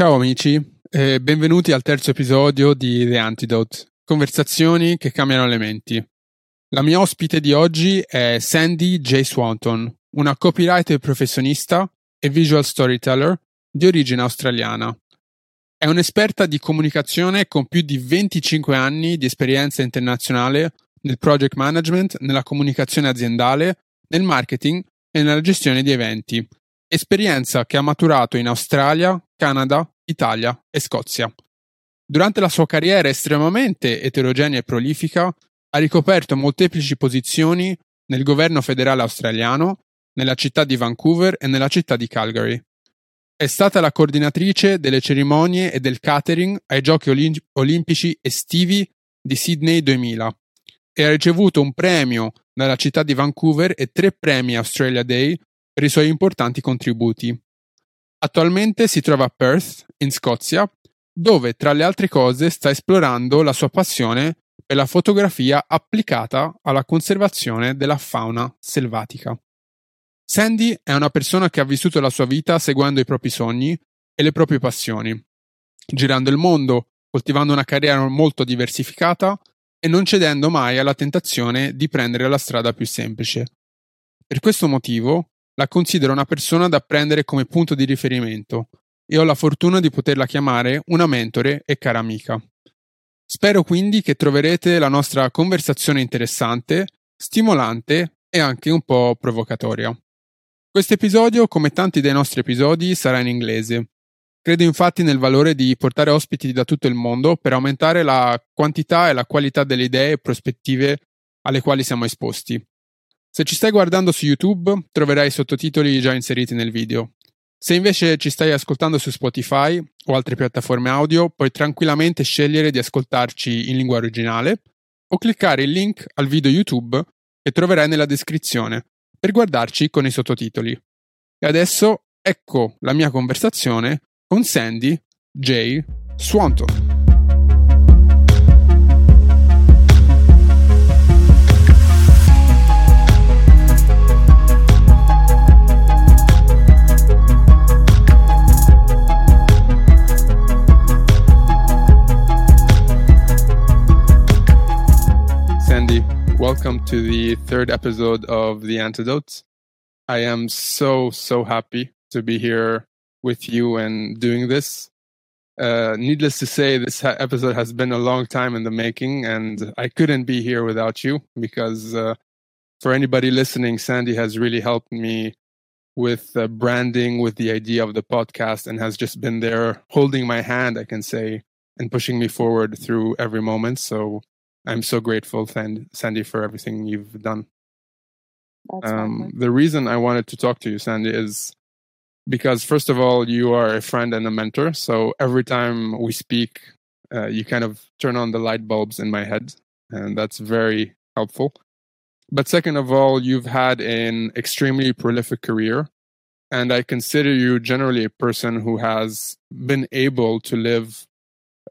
Ciao amici e benvenuti al terzo episodio di The Antidote, conversazioni che cambiano le menti. La mia ospite di oggi è Sandy J. Swanton, una copywriter professionista e visual storyteller di origine australiana. È un'esperta di comunicazione con più di 25 anni di esperienza internazionale nel project management, nella comunicazione aziendale, nel marketing e nella gestione di eventi, esperienza che ha maturato in Australia, Canada, Italia e Scozia. Durante la sua carriera estremamente eterogenea e prolifica, ha ricoperto molteplici posizioni nel governo federale australiano, nella città di Vancouver e nella città di Calgary. È stata la coordinatrice delle cerimonie e del catering ai Giochi Olim- Olimpici estivi di Sydney 2000 e ha ricevuto un premio dalla città di Vancouver e tre premi Australia Day per i suoi importanti contributi. Attualmente si trova a Perth, in Scozia, dove tra le altre cose sta esplorando la sua passione per la fotografia applicata alla conservazione della fauna selvatica. Sandy è una persona che ha vissuto la sua vita seguendo i propri sogni e le proprie passioni, girando il mondo, coltivando una carriera molto diversificata e non cedendo mai alla tentazione di prendere la strada più semplice. Per questo motivo la considero una persona da prendere come punto di riferimento e ho la fortuna di poterla chiamare una mentore e cara amica. Spero quindi che troverete la nostra conversazione interessante, stimolante e anche un po' provocatoria. Questo episodio, come tanti dei nostri episodi, sarà in inglese. Credo infatti nel valore di portare ospiti da tutto il mondo per aumentare la quantità e la qualità delle idee e prospettive alle quali siamo esposti. Se ci stai guardando su YouTube, troverai i sottotitoli già inseriti nel video. Se invece ci stai ascoltando su Spotify o altre piattaforme audio, puoi tranquillamente scegliere di ascoltarci in lingua originale o cliccare il link al video YouTube che troverai nella descrizione per guardarci con i sottotitoli. E adesso ecco la mia conversazione con Sandy J. Swanton. Welcome to the third episode of The Antidotes. I am so, so happy to be here with you and doing this. Uh, needless to say, this ha- episode has been a long time in the making, and I couldn't be here without you because uh, for anybody listening, Sandy has really helped me with uh, branding, with the idea of the podcast, and has just been there holding my hand, I can say, and pushing me forward through every moment. So I'm so grateful, Sandy, for everything you've done. Um, the reason I wanted to talk to you, Sandy, is because first of all, you are a friend and a mentor. So every time we speak, uh, you kind of turn on the light bulbs in my head, and that's very helpful. But second of all, you've had an extremely prolific career, and I consider you generally a person who has been able to live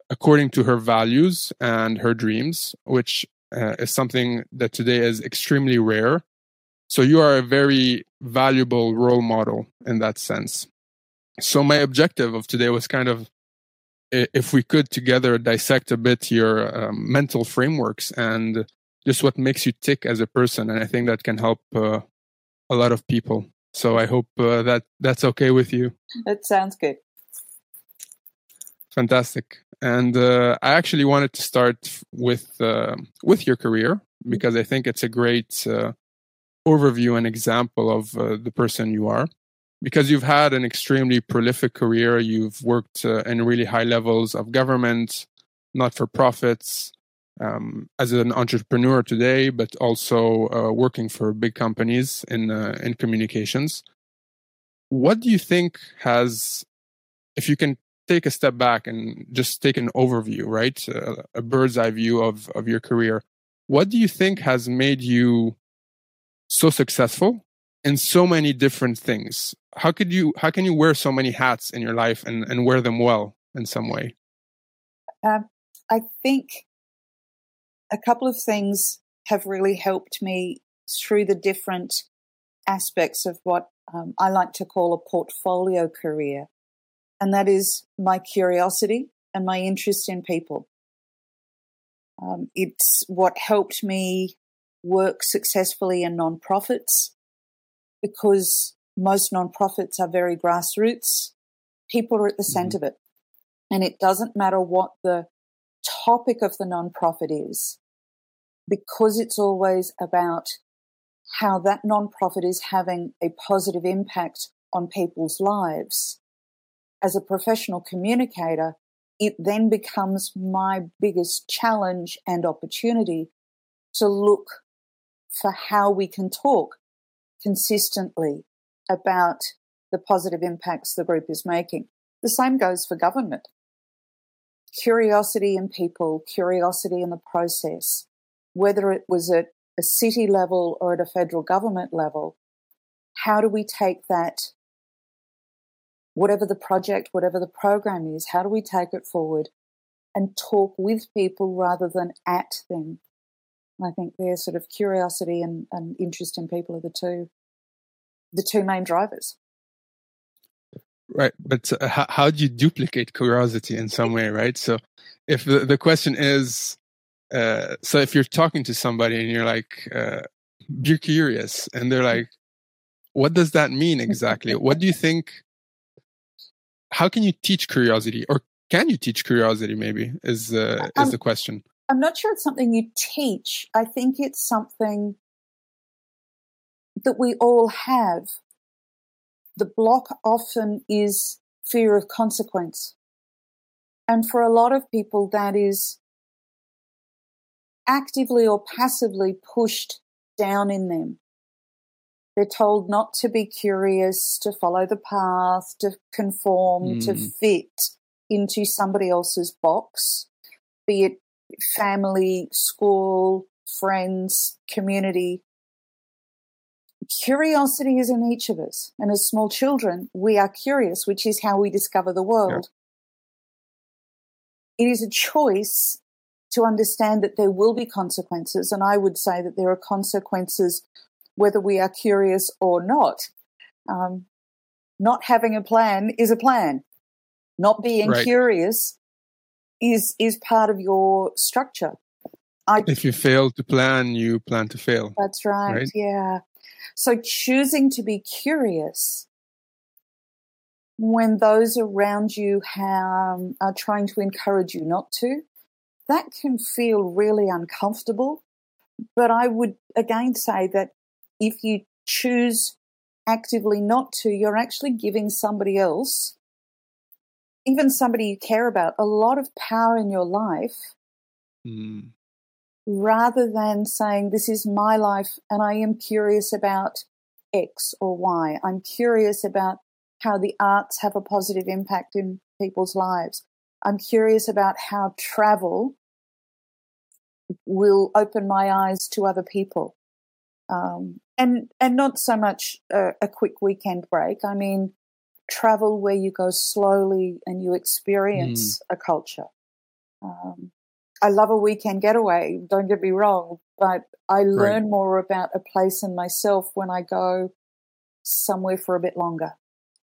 according to her values and her dreams, which uh, is something that today is extremely rare. So you are a very valuable role model in that sense. So my objective of today was kind of if we could together dissect a bit your um, mental frameworks and just what makes you tick as a person, and I think that can help uh, a lot of people. So I hope uh, that that's okay with you. That sounds good. Fantastic. And uh, I actually wanted to start with uh, with your career mm-hmm. because I think it's a great uh, overview and example of uh, the person you are. Because you've had an extremely prolific career, you've worked uh, in really high levels of government, not for profits, um, as an entrepreneur today, but also uh, working for big companies in in communications. What do you think has, if you can take a step back and just take an overview, right? Uh, a bird's eye view of, of your career. What do you think has made you so successful in so many different things? How could you, how can you wear so many hats in your life and, and wear them well in some way? Um, I think a couple of things have really helped me through the different aspects of what um, I like to call a portfolio career. And that is my curiosity and my interest in people. Um, it's what helped me work successfully in nonprofits because most nonprofits are very grassroots. People are at the center mm-hmm. of it. And it doesn't matter what the topic of the nonprofit is, because it's always about how that nonprofit is having a positive impact on people's lives. As a professional communicator, it then becomes my biggest challenge and opportunity to look for how we can talk consistently about the positive impacts the group is making. The same goes for government. Curiosity in people, curiosity in the process, whether it was at a city level or at a federal government level, how do we take that, whatever the project, whatever the program is, how do we take it forward and talk with people rather than at them? I think their sort of curiosity and, and interest in people are the two, the two main drivers. Right, but uh, how, how do you duplicate curiosity in some way, right? So, if the, the question is, uh, so if you're talking to somebody and you're like, uh, you're curious, and they're like, what does that mean exactly? what do you think? How can you teach curiosity, or can you teach curiosity? Maybe is uh, is um, the question. I'm not sure it's something you teach. I think it's something that we all have. The block often is fear of consequence. And for a lot of people, that is actively or passively pushed down in them. They're told not to be curious, to follow the path, to conform, mm. to fit into somebody else's box, be it family, school, friends, community. Curiosity is in each of us. And as small children, we are curious, which is how we discover the world. Yeah. It is a choice to understand that there will be consequences. And I would say that there are consequences whether we are curious or not. Um, not having a plan is a plan. Not being right. curious is is part of your structure. I, if you fail to plan, you plan to fail. That's right, right. Yeah. So choosing to be curious when those around you have, are trying to encourage you not to, that can feel really uncomfortable. But I would again say that if you choose actively not to, you're actually giving somebody else even somebody you care about, a lot of power in your life mm. rather than saying, This is my life and I am curious about X or Y. I'm curious about how the arts have a positive impact in people's lives. I'm curious about how travel will open my eyes to other people. Um, and and not so much a, a, quick weekend break. I mean, travel where you go slowly and you experience mm. a culture. Um, I love a weekend getaway, don't get me wrong, but I learn right. more about a place and myself when I go somewhere for a bit longer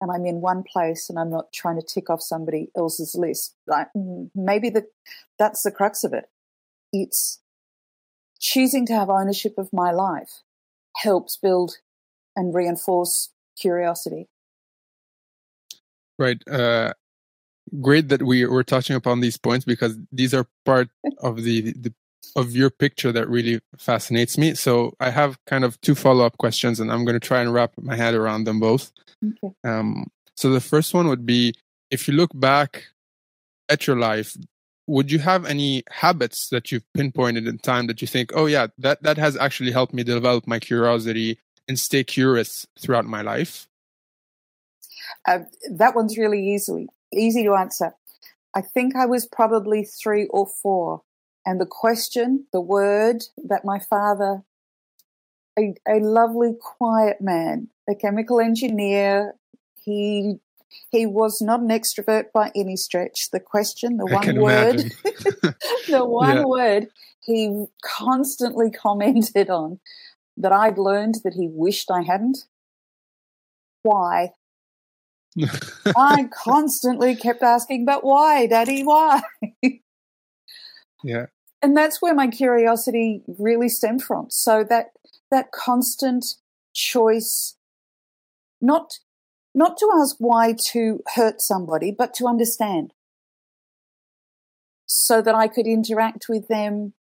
and I'm in one place and I'm not trying to tick off somebody else's list. Like mm, maybe the, that's the crux of it. It's choosing to have ownership of my life helps build and reinforce curiosity. Right. Uh, great that we were touching upon these points because these are part of the, the of your picture that really fascinates me. So I have kind of two follow up questions, and I'm going to try and wrap my head around them both. Okay. Um, so the first one would be: if you look back at your life, would you have any habits that you've pinpointed in time that you think, oh yeah, that that has actually helped me develop my curiosity and stay curious throughout my life? Uh, that one's really easily easy to answer. I think I was probably three or four, and the question, the word that my father, a, a lovely, quiet man, a chemical engineer, he he was not an extrovert by any stretch. The question, the one word, the one yeah. word he constantly commented on that I'd learned that he wished I hadn't. Why? I constantly kept asking, but why, Daddy? Why? yeah. And that's where my curiosity really stemmed from. So that that constant choice, not not to ask why to hurt somebody, but to understand, so that I could interact with them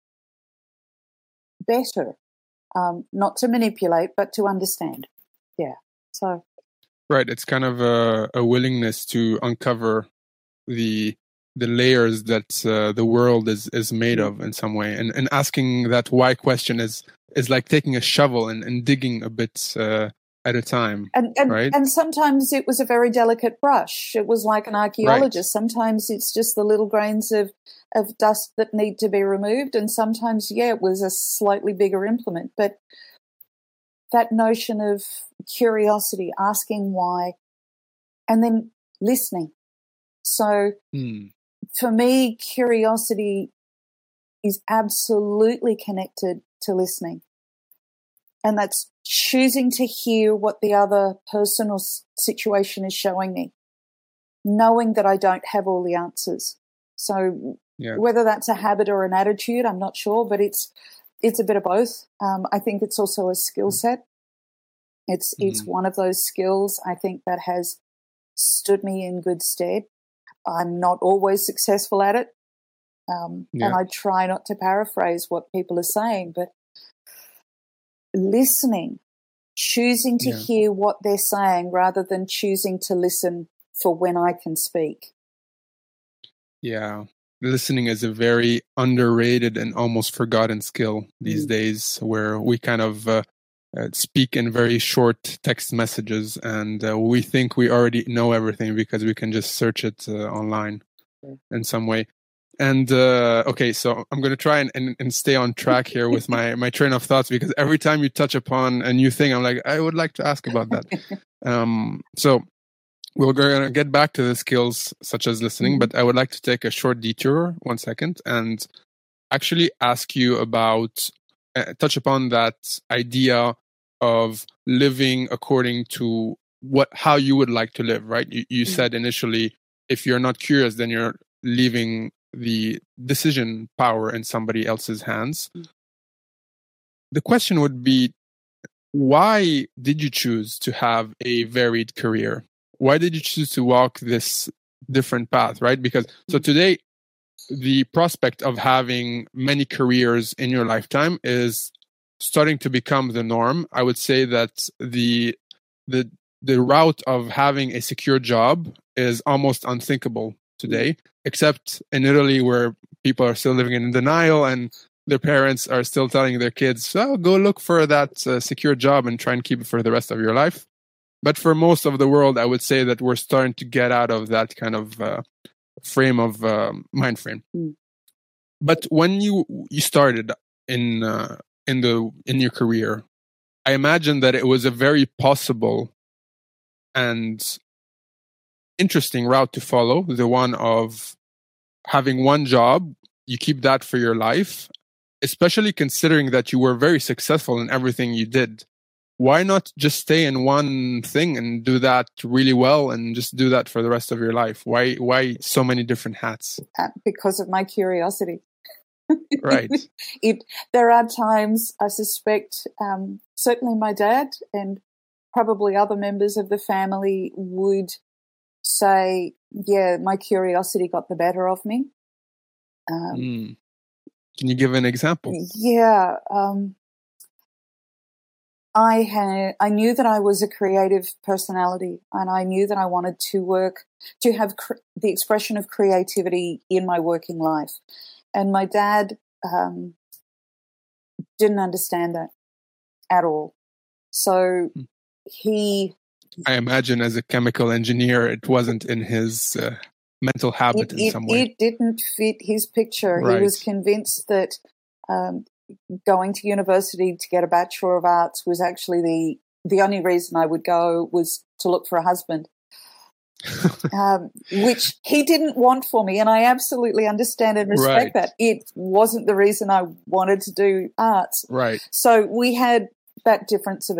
better. Um, not to manipulate, but to understand. Yeah. So Right. It's kind of a, a willingness to uncover the the layers that uh, the world is is made of in some way, and and asking that why question is is like taking a shovel and, and digging a bit uh, at a time. And and, right? and sometimes it was a very delicate brush. It was like an archaeologist. Right. Sometimes it's just the little grains of of dust that need to be removed, and sometimes yeah, it was a slightly bigger implement, but that notion of curiosity, asking why, and then listening. So Hmm. for me, curiosity is absolutely connected to listening. And that's choosing to hear what the other person or situation is showing me, knowing that I don't have all the answers. So Yeah. whether that's a habit or an attitude, I'm not sure, but it's it's a bit of both. Um, I think it's also a skill set. It's it's Mhm. one of those skills I think that has stood me in good stead. I'm not always successful at it, um, and I try not to paraphrase what people are saying, but listening, choosing to Yeah. hear what they're saying rather than choosing to listen for when I can speak. Yeah. Listening is a very underrated and almost forgotten skill these Mm. days, where we kind of uh, uh, speak in very short text messages and uh, we think we already know everything because we can just search it uh, online in some way. And uh, okay, so I'm going to try and, and, and stay on track here with my, my train of thoughts because every time you touch upon a new thing, I'm like, I would like to ask about that. um, so we're going to get back to the skills such as listening, Mhm. but I would like to take a short detour, one second, and actually ask you about, uh, touch upon that idea of living according to what, how you would like to live, right? You, you Mhm. said initially, if you're not curious, then you're leaving the decision power in somebody else's hands. Mm. The question would be, why did you choose to have a varied career? Why did you choose to walk this different path, right? Because so today, the prospect of having many careers in your lifetime is starting to become the norm. I would say that the the the route of having a secure job is almost unthinkable today, except in Italy where people are still living in denial and their parents are still telling their kids, "So go look for that uh, secure job and try and keep it for the rest of your life." But for most of the world, I would say that we're starting to get out of that kind of uh, frame of um, mind frame. Mm. But when you you started in uh, in the in your career, I imagine that it was a very possible and interesting route to follow. The one of having one job, you keep that for your life, especially considering that you were very successful in everything you did. Why not just stay in one thing and do that really well and just do that for the rest of your life? Why why so many different hats? uh, because of my curiosity. Right. it there are times I suspect um, certainly my dad and probably other members of the family would say, "Yeah, my curiosity got the better of me." Um, Mm. Can you give an example? Yeah, um, I had I knew that I was a creative personality, and I knew that I wanted to work to have cr- the expression of creativity in my working life. And my dad um, didn't understand that at all. So Hmm. he I imagine as a chemical engineer, it wasn't in his uh, mental habit it, in it, some way. it didn't fit his picture. He was convinced that um, going to university to get a bachelor of arts was actually the the only reason I would go was to look for a husband, um, which he didn't want for me, and I absolutely understand and respect Right. that. It wasn't the reason I wanted to do arts. right. So we had that difference of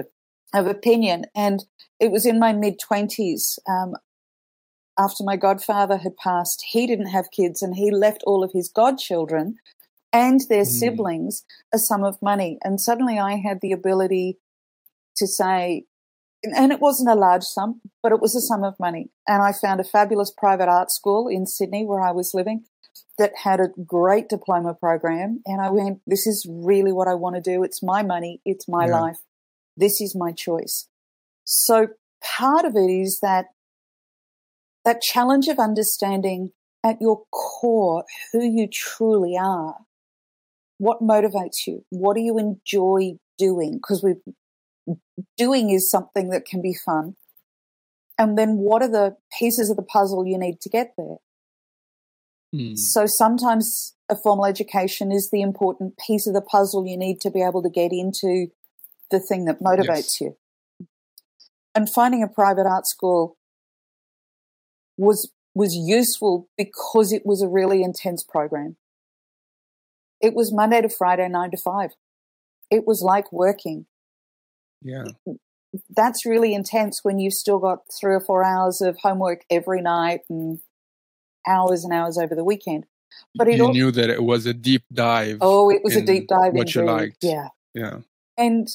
of opinion, and it was in my mid twenties. Um, after my godfather had passed, he didn't have kids and he left all of his godchildren and their mm. siblings a sum of money. And suddenly I had the ability to say, and it wasn't a large sum, but it was a sum of money. And I found a fabulous private art school in Sydney where I was living that had a great diploma program. And I went, this is really what I want to do. It's my money. It's my yeah. life. This is my choice. So part of it is that that challenge of understanding at your core who you truly are. What motivates you? What do you enjoy doing? Because we doing is something that can be fun. And then what are the pieces of the puzzle you need to get there? Mm. So sometimes a formal education is the important piece of the puzzle you need to be able to get into the thing that motivates yes. you. And finding a private art school was was useful because it was a really intense program. It was Monday to Friday, nine to five. It was like working. Yeah. That's really intense when you've still got three or four hours of homework every night and hours and hours over the weekend. But you all, knew that it was a deep dive. Oh, it was a deep dive. What you liked. Yeah. Yeah. And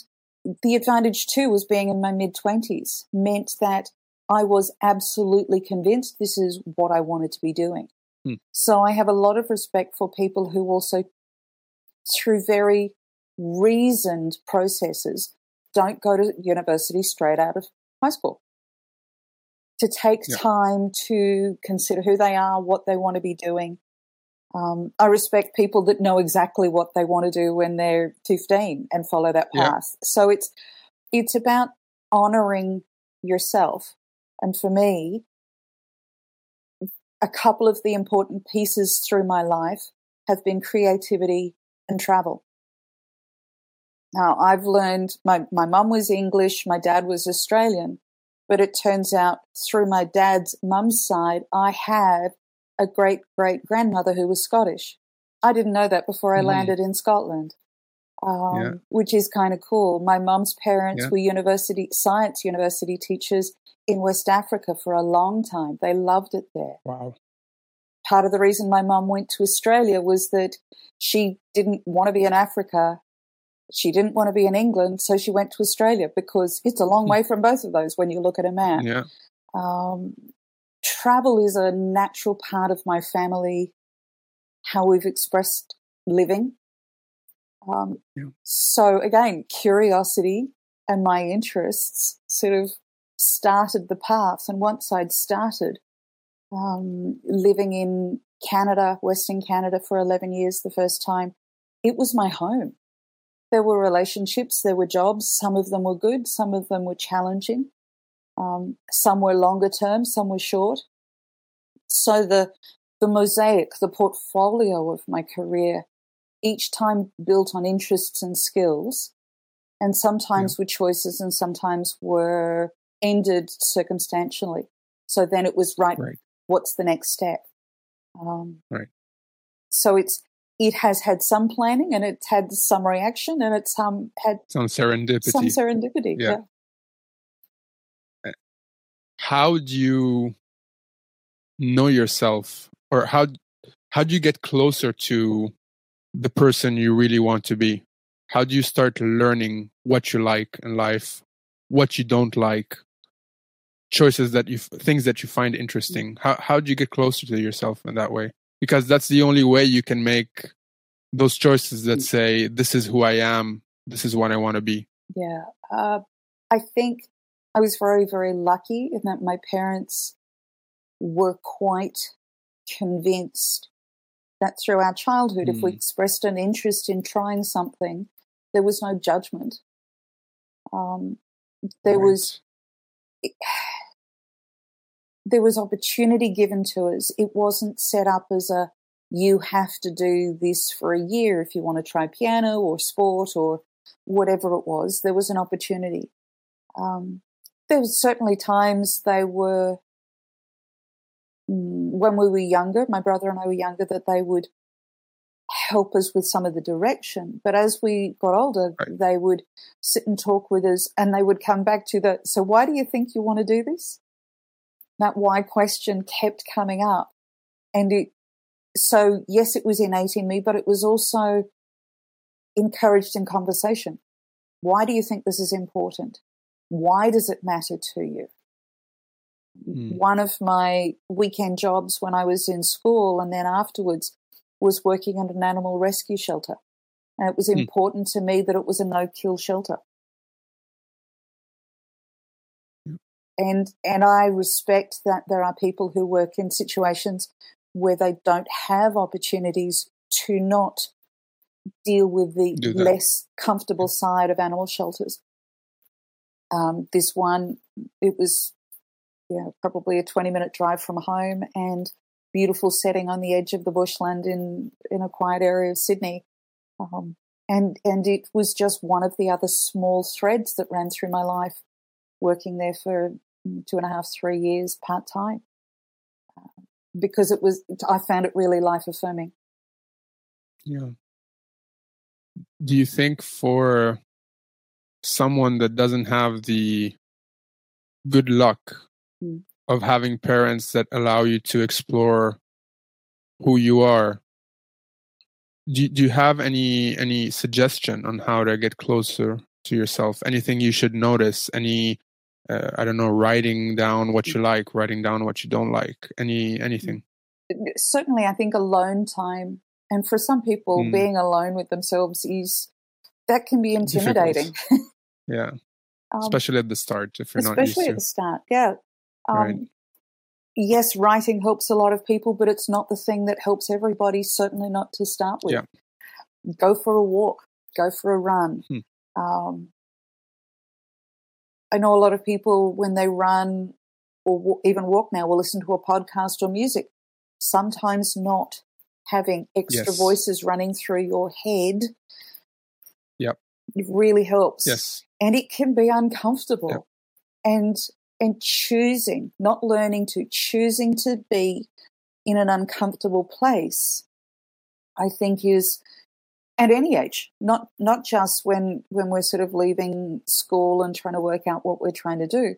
the advantage too was being in my mid twenties meant that I was absolutely convinced this is what I wanted to be doing. Hmm. So I have a lot of respect for people who also, through very reasoned processes, don't go to university straight out of high school. To take yeah. time to consider who they are, what they want to be doing. Um, I respect people that know exactly what they want to do when they're 15 and follow that path. Yeah. So it's it's about honoring yourself and for me, a couple of the important pieces through my life have been creativity and travel. Now, I've learned my, my mum was English, my dad was Australian, but it turns out through my dad's mum's side, I have a great great grandmother who was Scottish. I didn't know that before I mm. landed in Scotland um, yeah. which is kind of cool. My mom's parents yeah. were university science university teachers in West Africa for a long time. They loved it there. Wow. Part of the reason my mom went to Australia was that she didn't want to be in Africa. She didn't want to be in England, so she went to Australia because it's a long hmm. way from both of those when you look at a map. Yeah. Um, travel is a natural part of my family, how we've expressed living um, yeah. So again, curiosity and my interests sort of started the path. And once I'd started um, living in Canada, Western Canada for 11 years the first time, it was my home. There were relationships, there were jobs. Some of them were good, some of them were challenging. Um, some were longer term, some were short. So the the mosaic, the portfolio of my career each time built on interests and skills, and sometimes yeah. were choices and sometimes were ended circumstantially. So then it was right. right. What's the next step? Um, right. So it's it has had some planning and it's had some reaction and it's um had some serendipity. Some serendipity. Yeah. yeah. How do you know yourself, or how how do you get closer to the person you really want to be? How do you start learning what you like in life, what you don't like, choices that you, things that you find interesting? How, how do you get closer to yourself in that way? Because that's the only way you can make those choices that say, this is who I am, this is what I want to be. Yeah. Uh, I think I was very, very lucky in that my parents were quite convinced that through our childhood, mm. if we hmm. expressed an interest in trying something, there was no judgment. Um, there right. was there was opportunity given to us. It wasn't set up as a you have to do this for a year if you want to try piano or sport or whatever it was. There was an opportunity. Um, there were certainly times they were mm, when we were younger, my brother and I were younger, that they would help us with some of the direction. But as we got older, right. they would sit and talk with us and they would come back to the, so why do you think you want to do this? that why question kept coming up. And it, so yes, it was innate in me, but it was also encouraged in conversation. Why do you think this is important? Why does it matter to you? Mm. One of my weekend jobs when I was in school and then afterwards was working at an animal rescue shelter. And it was mm. important to me that it was a no kill shelter. And, and I respect that there are people who work in situations where they don't have opportunities to not deal with the less comfortable side of animal shelters. Um, this one, it was yeah, probably a 20 minute drive from home and beautiful setting on the edge of the bushland in, in a quiet area of Sydney. Um, and, and it was just one of the other small threads that ran through my life, working there for two and a half, three years part time. Uh, because it was, I found it really life affirming. Yeah. Do you think for someone that doesn't have the good luck mm. of having parents that allow you to explore who you are. Do, do you have any any suggestion on how to get closer to yourself? Anything you should notice? Any uh, i don't know writing down what you like writing down what you don't like? Any anything? Certainly i think alone time and for some people mm. being alone with themselves is that can be intimidating yeah um, especially at the start if you're not especially at the start yeah um, right. yes writing helps a lot of people but it's not the thing that helps everybody certainly not to start with yeah. go for a walk go for a run hmm. um, i know a lot of people when they run or w- even walk now will listen to a podcast or music sometimes not having extra yes. voices running through your head yep really helps yes and it can be uncomfortable yep. and and choosing not learning to choosing to be in an uncomfortable place i think is at any age not not just when when we're sort of leaving school and trying to work out what we're trying to do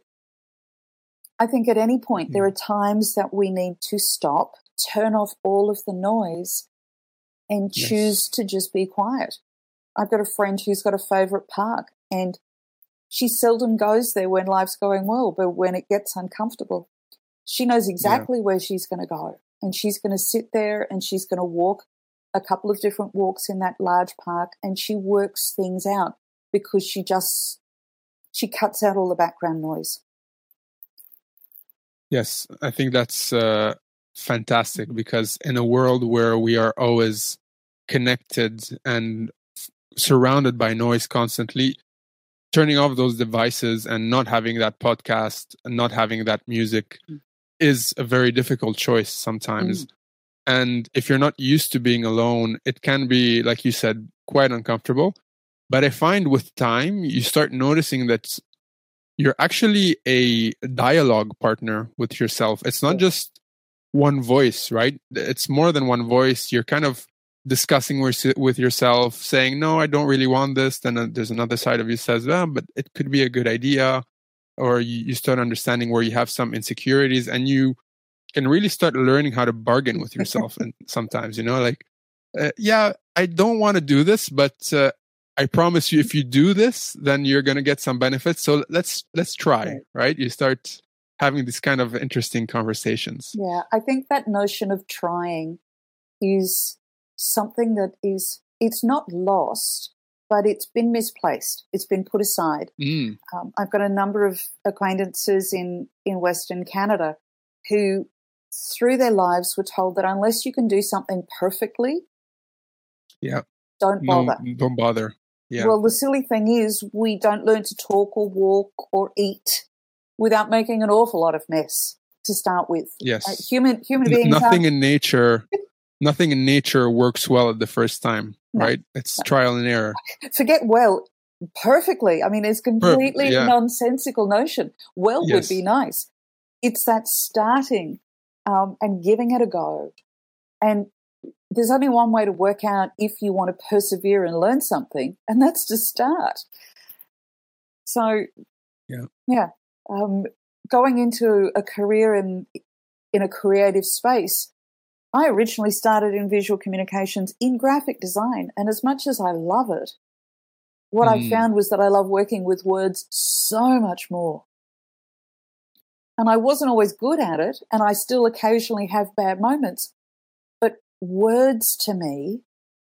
i think at any point mm. there are times that we need to stop turn off all of the noise and choose yes. to just be quiet I've got a friend who's got a favourite park and she seldom goes there when life's going well, but when it gets uncomfortable, she knows exactly yeah. where she's going to go. And she's going to sit there and she's going to walk a couple of different walks in that large park and she works things out because she just she cuts out all the background noise. Yes, I think that's uh, fantastic because in a world where we are always connected and surrounded by noise constantly turning off those devices and not having that podcast and not having that music mm. is a very difficult choice sometimes. Mm. and if you're not used to being alone it can be like you said quite uncomfortable. But i find with time you start noticing that you're actually a dialogue partner with yourself. It's not just one voice right? It's more than one voice. You're kind of discussing with, with yourself, saying, no, I don't really want this. Then uh, there's another side of you says, well, but it could be a good idea. Or you, you start understanding where you have some insecurities and you can really start learning how to bargain with yourself. and sometimes, you know, like, uh, yeah, I don't want to do this, but uh, I promise you, if you do this, then you're going to get some benefits. So let's, let's try, right. right? You start having these kind of interesting conversations. Yeah. I think that notion of trying is something that is it's not lost but it's been misplaced. It's been put aside. Mm. um, i've got a number of acquaintances in in western canada who through their lives were told that unless you can do something perfectly yeah. don't bother. no, don't bother. Yeah. Well the silly thing is we don't learn to talk or walk or eat without making an awful lot of mess to start with. Yes. Uh, human human beings nothing in nature nothing in nature works well at the first time, no. right? It's no. trial and error. Forget well perfectly. I mean, it's completely yeah. nonsensical notion. Well yes. would be nice. It's that starting um, and giving it a go. And there's only one way to work out if you want to persevere and learn something, and that's to start. So, yeah, yeah. Um, going into a career in in a creative space, I originally started in visual communications in graphic design, and as much as I love it, what mm. I found was that I love working with words so much more. And I wasn't always good at it, and I still occasionally have bad moments. But words to me,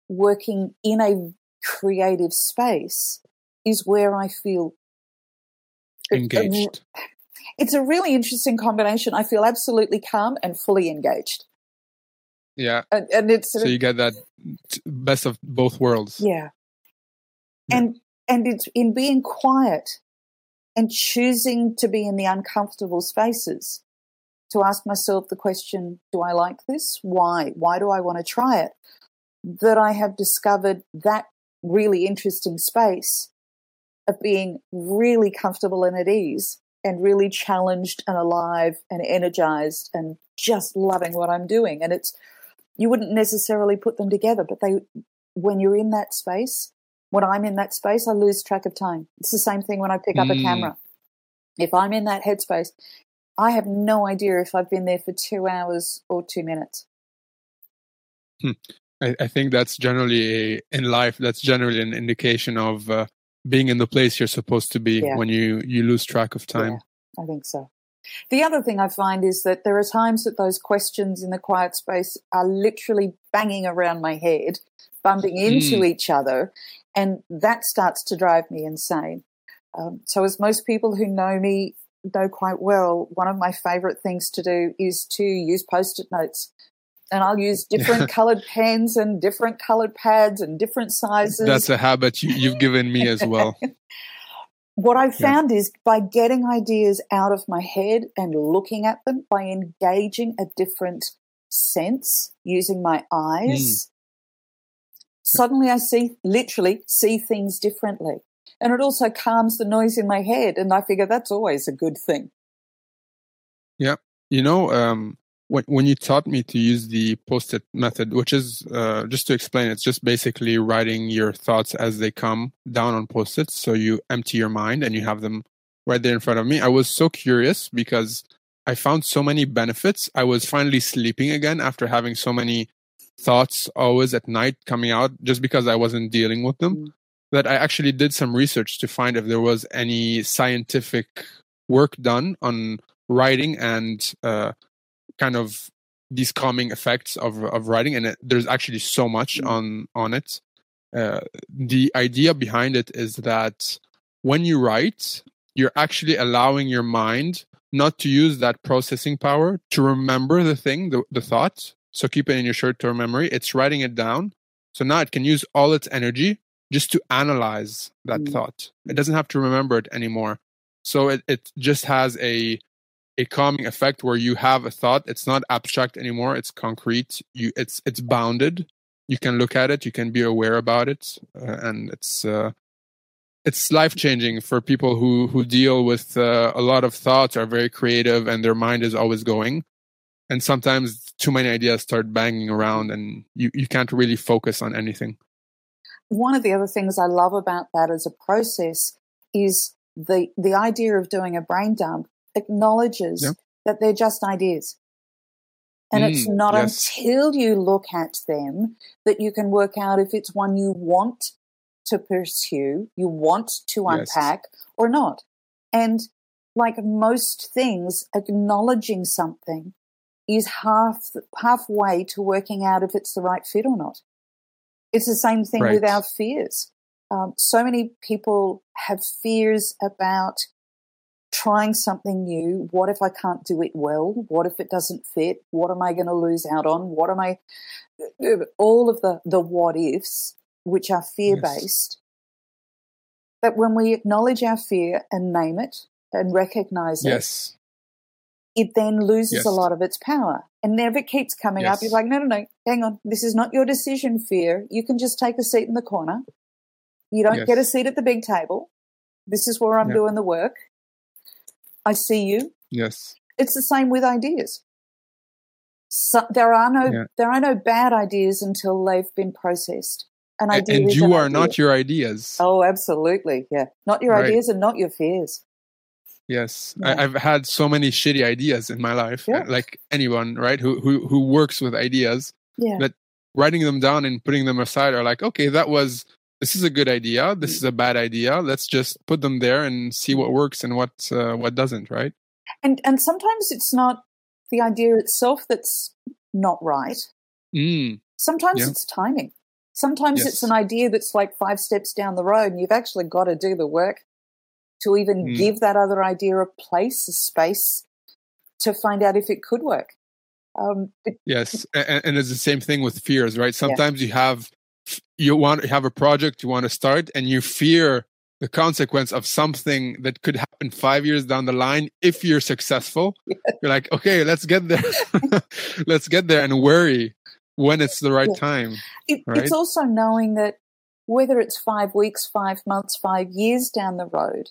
working in a creative space, is where I feel engaged. It's a really interesting combination. I feel absolutely calm and fully engaged. Yeah. And, and it's so you get that best of both worlds. Yeah. yeah. And and it's in being quiet and choosing to be in the uncomfortable spaces to ask myself the question, do I like this? Why? Why do I want to try it? That I have discovered that really interesting space of being really comfortable and at ease and really challenged and alive and energized and just loving what I'm doing. And it's, you wouldn't necessarily put them together, but they, when you're in that space, when I'm in that space, I lose track of time. It's the same thing when I pick up mm. a camera. If I'm in that headspace, I have no idea if I've been there for two hours or two minutes. Hmm. I, I, think that's generally a, in life. That's generally an indication of uh, being in the place you're supposed to be yeah. when you you lose track of time. Yeah, I think so. The other thing I find is that there are times that those questions in the quiet space are literally banging around my head, bumping into mm. each other, and that starts to drive me insane. Um, so, as most people who know me know quite well, one of my favorite things to do is to use post it notes and I'll use different colored pens and different colored pads and different sizes. That's a habit you, have given me as well. what I've found is by getting ideas out of my head and looking at them, by engaging a different sense using my eyes, mm. suddenly I see, literally, see things differently. And it also calms the noise in my head. And I figure that's always a good thing. Yeah. You know, um, when, when you taught me to use the post-it method, which is uh, just to explain, it's just basically writing your thoughts as they come down on post-its. So you empty your mind and you have them right there in front of me. I was so curious because I found so many benefits. I was finally sleeping again after having so many thoughts always at night coming out just because I wasn't dealing with them. Mm. That I actually did some research to find if there was any scientific work done on writing and uh, kind of these calming effects of of writing, and it, there's actually so much mm. on on it. Uh, the idea behind it is that when you write, you're actually allowing your mind not to use that processing power to remember the thing, the, the thought. So keep it in your short term memory. It's writing it down. So now it can use all its energy just to analyze that mm. thought. It doesn't have to remember it anymore. So it, it just has a a calming effect where you have a thought it's not abstract anymore it's concrete you it's it's bounded. You can look at it you can be aware about it uh, and it's uh, it's life changing for people who who deal with uh, a lot of thoughts are very creative and their mind is always going. And sometimes too many ideas start banging around and you, you can't really focus on anything. One of the other things i love about that as a process is the the idea of doing a brain dump acknowledges yep. that they're just ideas. And mm, it's not yes. until you look at them that you can work out if it's one you want to pursue, you want to unpack yes. or not. And like most things, acknowledging something is half halfway to working out if it's the right fit or not. It's the same thing right. with our fears. Um, so many people have fears about trying something new. What if I can't do it well? What if it doesn't fit? What am I going to lose out on? What am I? All of the the what ifs, which are fear based. Yes. But when we acknowledge our fear and name it and recognize yes. it, it then loses yes. a lot of its power and never keeps coming up. You're like, no, no, no, hang on. This is not your decision, fear. You can just take a seat in the corner. You don't get a seat at the big table. This is where I'm doing the work. I see you. Yes. It's the same with ideas. So, there are no yeah. there are no bad ideas until they've been processed. An idea and, and you are idea. not your ideas. Oh, absolutely. Yeah. Not your right. ideas and not your fears. Yes, yeah. I, have had so many shitty ideas in my life. Yeah. Like anyone, right? Who who who works with ideas. Yeah. That writing them down and putting them aside are like, okay, that was this is a good idea. This is a bad idea. Let's just put them there and see what works and what uh, what doesn't. Right. And and sometimes it's not the idea itself that's not right. Mm. Sometimes yeah. it's timing. Sometimes yes. it's an idea that's like five steps down the road, and you've actually got to do the work to even mm. give that other idea a place, a space to find out if it could work. Um, but, yes, and, and, it's the same thing with fears, right? Sometimes yeah. you have you want to have a project you want to start, and you fear the consequence of something that could happen five years down the line if you're successful. You're like, okay, let's get there, let's get there, and worry when it's the right yeah. time. It, right? It's also knowing that whether it's five weeks, five months, five years down the road,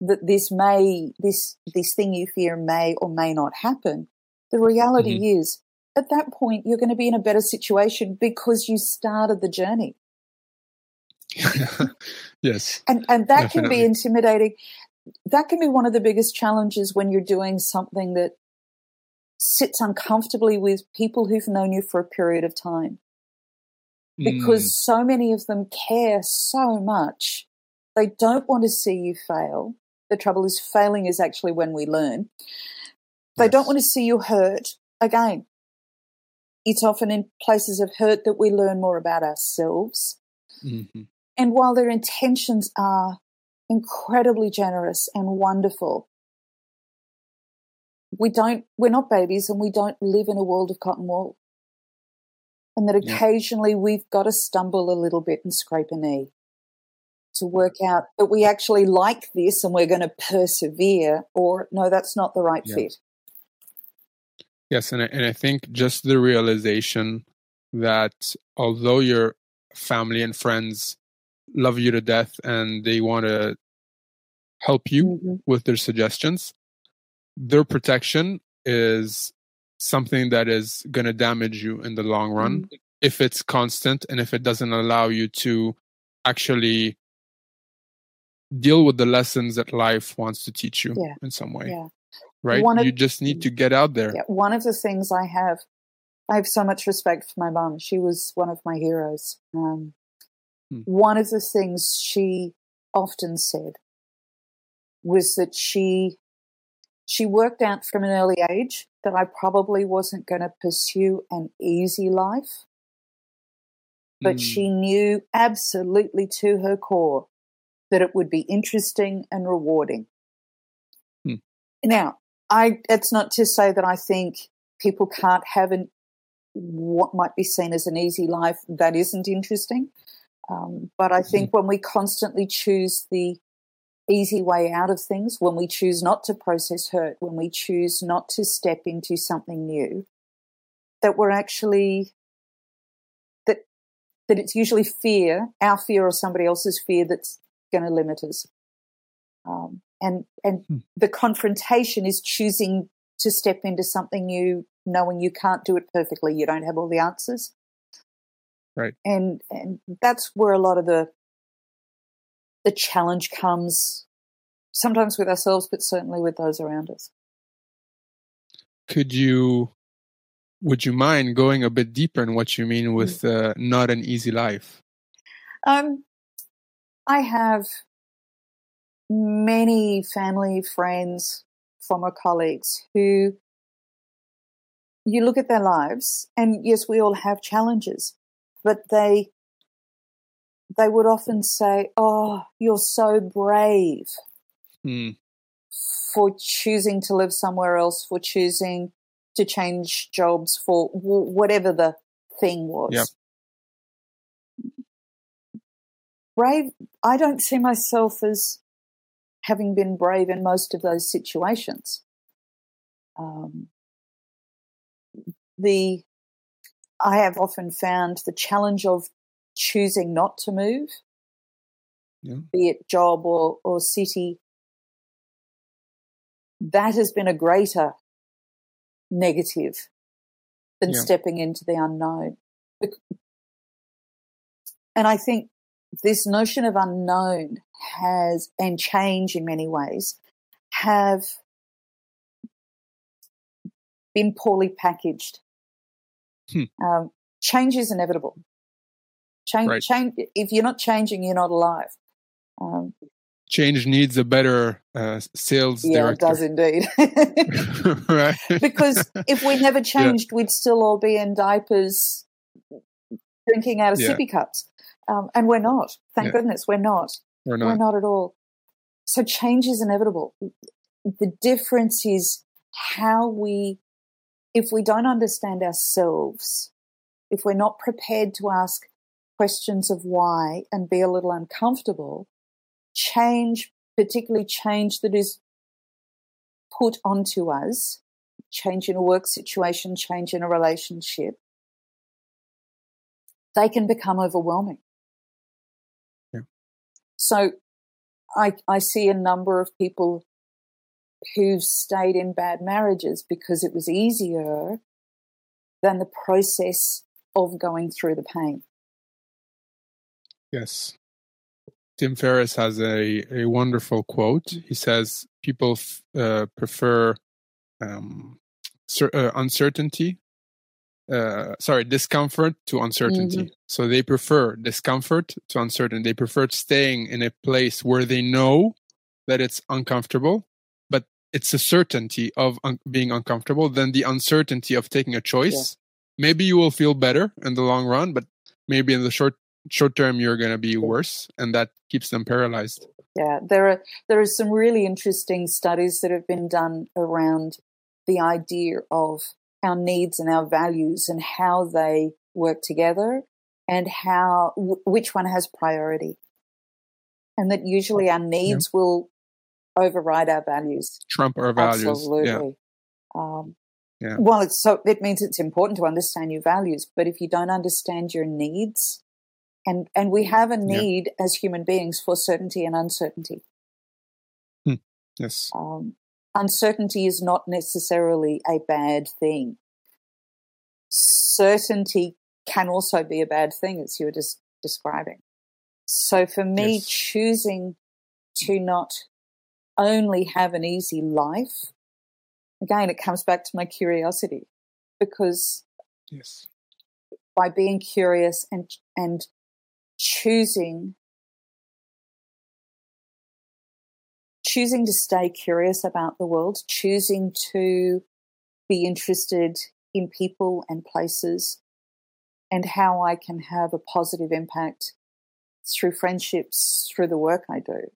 that this may this this thing you fear may or may not happen. The reality mm-hmm. is, at that point, you're going to be in a better situation because you started the journey. yes, and and that definitely. can be intimidating. That can be one of the biggest challenges when you're doing something that sits uncomfortably with people who've known you for a period of time because mm. so many of them care so much. They don't want to see you fail. The trouble is, failing is actually when we learn. They yes. don't want to see you hurt again. It's often in places of hurt that we learn more about ourselves. Mm-hmm. And while their intentions are incredibly generous and wonderful, we don't, we're not babies and we don't live in a world of cotton wool. And that occasionally yeah. we've got to stumble a little bit and scrape a knee to work out that we actually like this and we're going to persevere, or no, that's not the right yeah. fit. Yes, and I, and I think just the realization that although your family and friends love you to death and they want to help you mm-hmm. with their suggestions, their protection is something that is going to damage you in the long run mm-hmm. if it's constant and if it doesn't allow you to actually deal with the lessons that life wants to teach you yeah. in some way. Yeah. Right? Of, you just need to get out there. Yeah. One of the things I have, I have so much respect for my mom. She was one of my heroes. Um, hmm. One of the things she often said was that she she worked out from an early age that I probably wasn't going to pursue an easy life. But mm. she knew absolutely to her core that it would be interesting and rewarding. Hmm. Now, I it's not to say that I think people can't have an what might be seen as an easy life that isn't interesting. Um, but I think when we constantly choose the easy way out of things, when we choose not to process hurt, when we choose not to step into something new, that we're actually that that it's usually fear, our fear or somebody else's fear that's going to limit us. Um, and and hmm. the confrontation is choosing to step into something new, knowing you can't do it perfectly. You don't have all the answers. Right. And and that's where a lot of the the challenge comes sometimes with ourselves, but certainly with those around us. Could you, would you mind going a bit deeper in what you mean hmm. with uh, not an easy life? Um, I have many family, friends, former colleagues who you look at their lives, and yes, we all have challenges, but they they would often say, "Oh, you're so brave mm. for choosing to live somewhere else, for choosing to change jobs, for w- whatever the thing was." Yep. brave, I don't see myself as having been brave in most of those situations. Um, the I have often found the challenge of choosing not to move, yeah. be it job or, or city, that has been a greater negative than yeah. stepping into the unknown. And I think this notion of unknown has, and change in many ways, have been poorly packaged. Hmm. Um, change is inevitable. Change, Right. change. If you're not changing, you're not alive. Um, Change needs a better uh, sales yeah, it does indeed. right. because if we never changed, we'd still all be in diapers, drinking out of Yeah. sippy cups, um, and we're not. Thank Yeah. goodness, we're not. We're not. We're not at all. So change is inevitable. The difference is how we, if we don't understand ourselves, if we're not prepared to ask questions of why and be a little uncomfortable, change, particularly change that is put onto us, change in a work situation, change in a relationship, they can become overwhelming. Yeah. So I, I see a number of people who've stayed in bad marriages because it was easier than the process of going through the pain. Yes. Tim Ferriss has a, a wonderful quote. He says, People f- uh, prefer um, cer- uh, uncertainty, uh, sorry, discomfort to uncertainty. So they prefer discomfort to uncertainty. They prefer staying in a place where they know that it's uncomfortable, it's a certainty of un- being uncomfortable than the uncertainty of taking a choice. Maybe you will feel better in the long run, but maybe in the short short term you're going to be worse and that keeps them paralyzed. Yeah, there are there are some really interesting studies that have been done around the idea of our needs and our values and how they work together and how w- which one has priority. And that usually our needs will override our values. trump our values Absolutely. yeah Um, Yeah. Well, it's so it means it's important to understand your values, but if you don't understand your needs, and and we have a Yeah. need as human beings for certainty and uncertainty. yes Um, uncertainty is not necessarily a bad thing. Certainty can also be a bad thing, as you were just describing. So for me, Yes. choosing to not only have an easy life, again, it comes back to my curiosity because yes by being curious and and choosing choosing to stay curious about the world, choosing to be interested in people and places and how I can have a positive impact through friendships, through the work I do.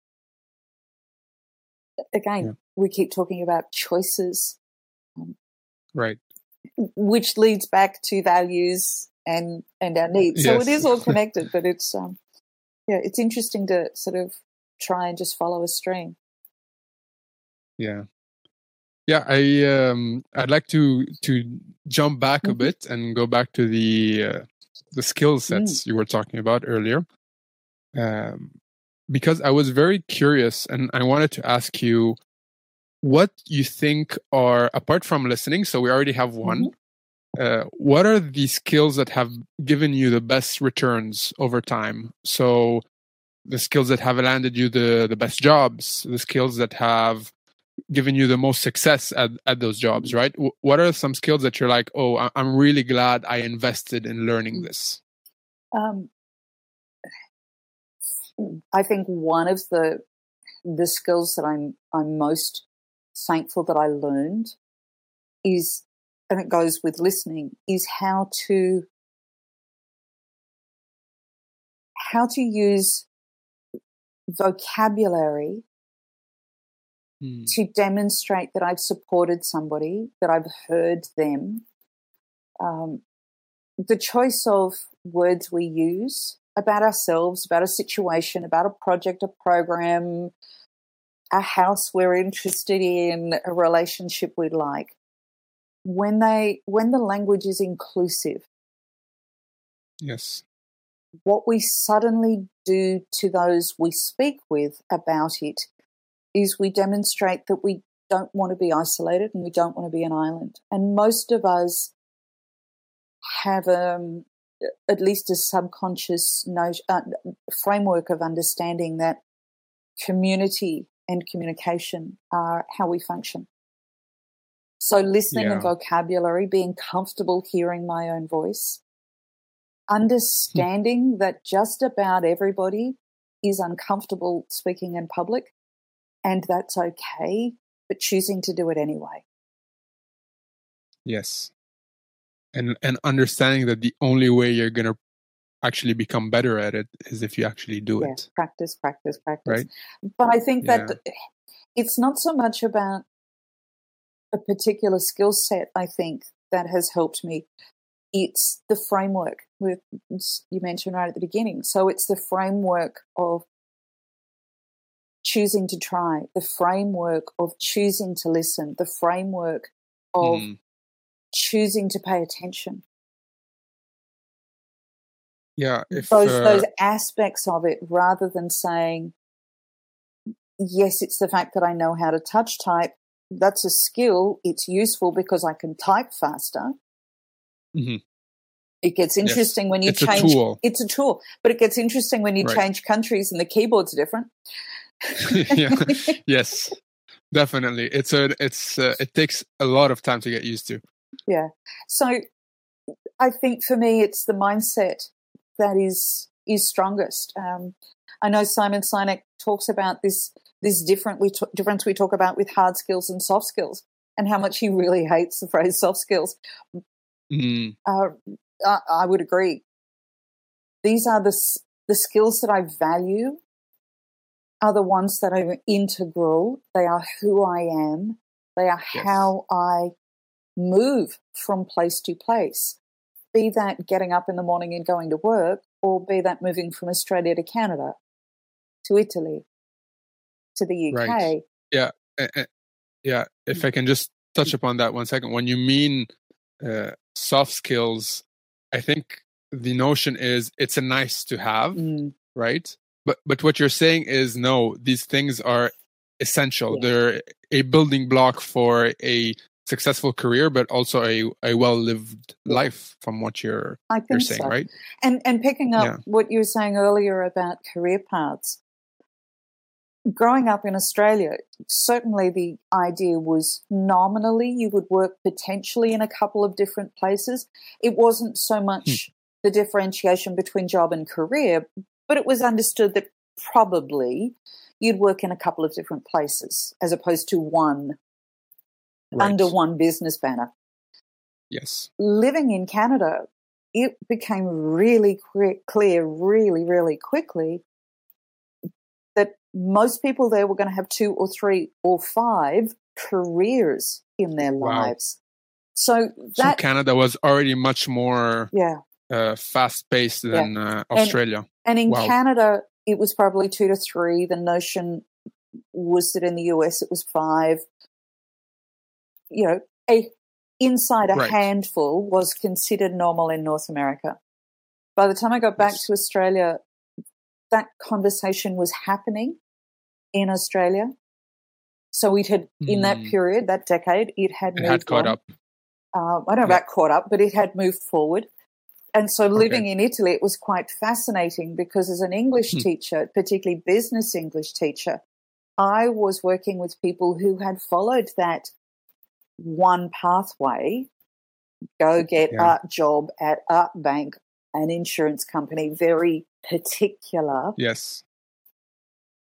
Again, Yeah. we keep talking about choices, right which leads back to values and and our needs. So it is all connected, but it's um yeah, it's interesting to sort of try and just follow a stream. yeah yeah i um i'd like to to jump back a Mhm. bit and go back to the uh, the skill sets you were talking about earlier um because i was very curious and i wanted to ask you what you think are apart from listening so we already have one uh, what are the skills that have given you the best returns over time? So the skills that have landed you the the best jobs the skills that have given you the most success at, at those jobs right? W- what are some skills that you're like oh I- i'm really glad i invested in learning this? Um, I think one of the the skills that I'm I'm most thankful that I learned is, and it goes with listening, is how to how to use vocabulary Hmm. to demonstrate that I've supported somebody, that I've heard them. Um, the choice of words we use about ourselves, about a situation, about a project, a program, a house we're interested in, a relationship we'd like. When they, when the language is inclusive, yes what we suddenly do to those we speak with about it is we demonstrate that we don't want to be isolated and we don't want to be an island. And most of us have um, at least a subconscious notion, uh, framework of understanding that community and communication are how we function. So listening yeah. and vocabulary, being comfortable hearing my own voice, understanding that just about everybody is uncomfortable speaking in public and that's okay, but choosing to do it anyway. Yes. And and understanding that the only way you're going to actually become better at it is if you actually do yeah, it. Practice, practice, practice. Right? But I think that yeah. it's not so much about a particular skill set, I think, that has helped me. It's the framework with you mentioned right at the beginning. So it's the framework of choosing to try, the framework of choosing to listen, the framework of mm. Choosing to pay attention. Yeah, if, those uh, those aspects of it, rather than saying, "Yes, it's the fact that I know how to touch type." That's a skill. It's useful because I can type faster. Mm-hmm. It gets interesting yes. when you it's change. A tool. It's a tool, but it gets interesting when you right. change countries and the keyboards are different. yeah. Yes, definitely. It's a. It's. Uh, it takes a lot of time to get used to. Yeah. So, I think for me, it's the mindset that is is strongest. Um, I know Simon Sinek talks about this this different we t- difference we talk about with hard skills and soft skills, and how much he really hates the phrase soft skills. Mm. Uh, I, I would agree. These are the the skills that I value. Are the ones that are integral. They are who I am. They are yes. how I move from place to place be that getting up in the morning and going to work, or be that moving from Australia to Canada, to Italy, to the UK. Right. Yeah. Yeah. If. I can just touch upon that one second. When you mean uh, soft skills, I think the notion is it's a nice to have, mm. right? But but what you're saying is no, these things are essential. Yeah. They're a building block for a successful career, but also a, a well lived life from what you're you're saying, so. right? And and picking up yeah. what you were saying earlier about career paths. Growing up in Australia, certainly the idea was nominally you would work potentially in a couple of different places. It wasn't so much hmm. the differentiation between job and career, but it was understood that probably you'd work in a couple of different places as opposed to one right. under one business banner. Yes. Living in Canada, it became really clear, really, really quickly that most people there were going to have two or three or five careers in their wow. lives. So that so Canada was already much more yeah uh, fast paced than yeah. uh, Australia. And, and in wow. Canada, it was probably two to three. The notion was that in the US it was five you know, a inside a right. handful was considered normal in North America. By the time I got back yes. to Australia, that conversation was happening in Australia. So it had, mm. in that hmm. period, that decade, it had it moved had caught on. up. Uh, I don't know yeah. about caught up, but it had moved forward. And so living okay. in Italy, it was quite fascinating because as an English hmm. teacher, particularly business English teacher, I was working with people who had followed that one pathway, go get yeah. a job at a bank, an insurance company, very particular. Yes.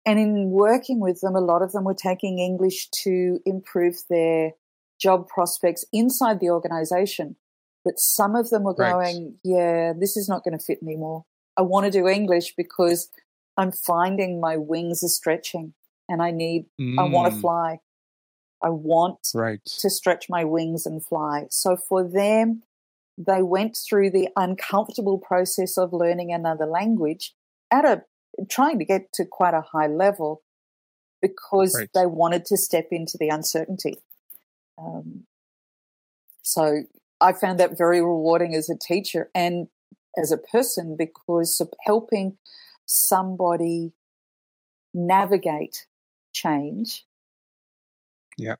And in working with them, a lot of them were taking English to improve their job prospects inside the organization. But some of them were right. going, yeah, this is not going to fit anymore. I want to do English because I'm finding my wings are stretching and I need, mm. I want to fly. I want right. to stretch my wings and fly. So for them, they went through the uncomfortable process of learning another language at a trying to get to quite a high level because right. they wanted to step into the uncertainty. Um, so I found that very rewarding as a teacher and as a person because helping somebody navigate change yeah.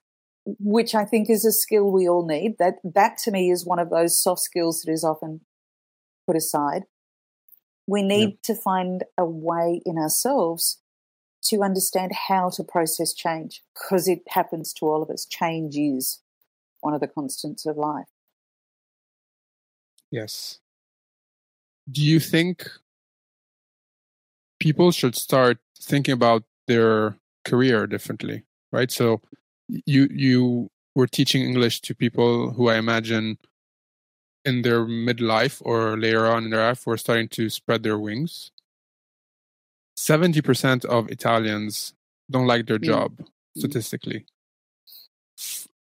Which I think is a skill we all need. That that to me is one of those soft skills that is often put aside. We need to find a way in ourselves to understand how to process change because it happens to all of us. Change is one of the constants of life. Yes. Do you think people should start thinking about their career differently? Right. So you you were teaching English to people who I imagine in their midlife or later on in their life were starting to spread their wings. 70% of Italians don't like their job mm. statistically.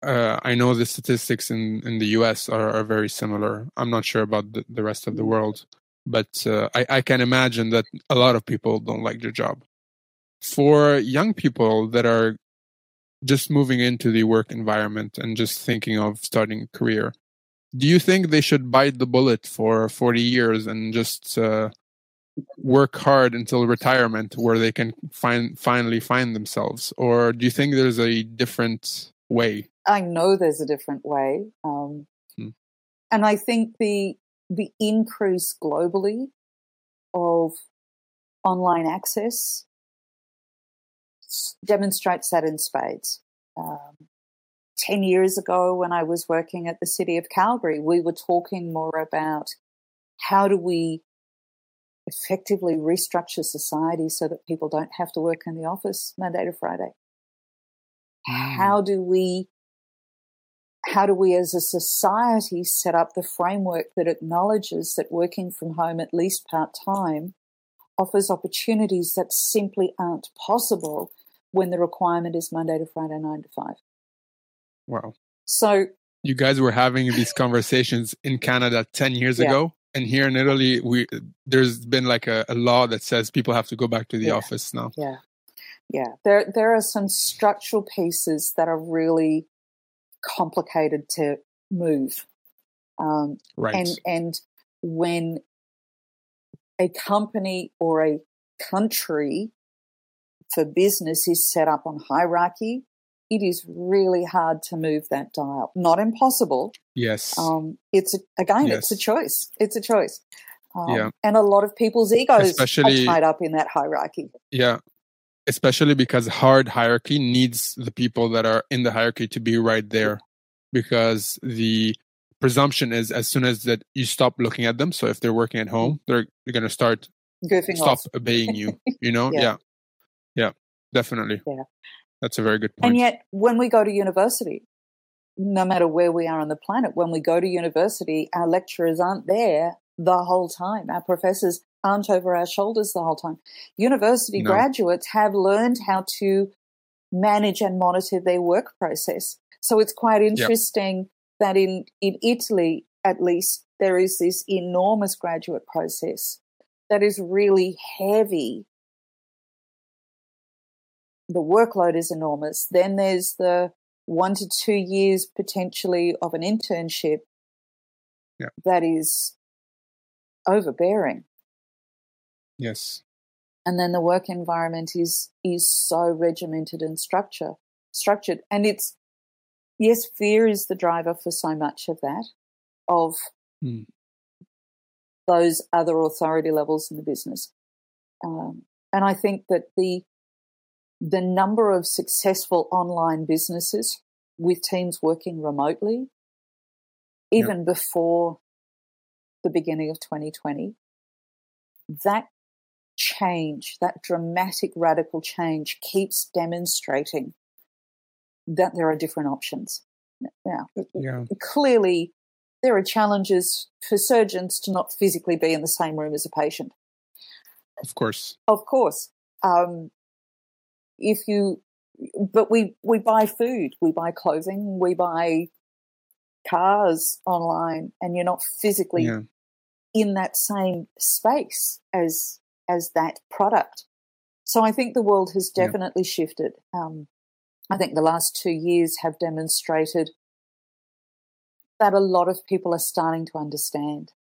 Uh, I know the statistics in, in the US are, are very similar. I'm not sure about the, the rest of the world, but uh, I, I can imagine that a lot of people don't like their job. For young people that are just moving into the work environment and just thinking of starting a career, do you think they should bite the bullet for 40 years and just uh, work hard until retirement where they can find finally find themselves? Or do you think there's a different way? I know there's a different way um, hmm. and i think the the increase globally of online access demonstrates that in spades um, 10 years ago when i was working at the city of calgary we were talking more about how do we effectively restructure society so that people don't have to work in the office Monday to Friday? Mm. How do we how do we as a society set up the framework that acknowledges that working from home at least part time offers opportunities that simply aren't possible when the requirement is Monday to Friday, nine to five? Wow. So you guys were having these conversations in Canada 10 years yeah. ago? and here in Italy, we there's been like a, a law that says people have to go back to the yeah. office now. Yeah, yeah. There there are some structural pieces that are really complicated to move. Um, right. And and when a company or a country for business is set up on hierarchy, it is really hard to move that dial. Not impossible. Yes. Um, it's a, again, yes. it's a choice. It's a choice. Um, yeah. And a lot of people's egos Especially, are tied up in that hierarchy. Yeah. Especially because hard hierarchy needs the people that are in the hierarchy to be right there, because the presumption is as soon as that you stop looking at them. So if they're working at home, they're, they're going to start Goofing stop off. obeying you. You know? yeah. yeah. Definitely. Yeah. That's a very good point. And yet, when we go to university, no matter where we are on the planet, when we go to university, our lecturers aren't there the whole time. Our professors aren't over our shoulders the whole time. University no. graduates have learned how to manage and monitor their work process. So it's quite interesting that in, in Italy, at least, there is this enormous graduate process that is really heavy the workload is enormous. Then there's the one to two years potentially of an internship yeah. that is overbearing. Yes. And then the work environment is is so regimented and structure structured. And it's yes, fear is the driver for so much of that, of mm. those other authority levels in the business. Um, and I think that the the number of successful online businesses with teams working remotely, even yep. before the beginning of 2020, that change, that dramatic, radical change keeps demonstrating that there are different options. Now, yeah. clearly, there are challenges for surgeons to not physically be in the same room as a patient. Of course. Of course. Um, if you but we we buy food we buy clothing we buy cars online and you're not physically yeah. in that same space as as that product so i think the world has definitely yeah. shifted um, i think the last two years have demonstrated that a lot of people are starting to understand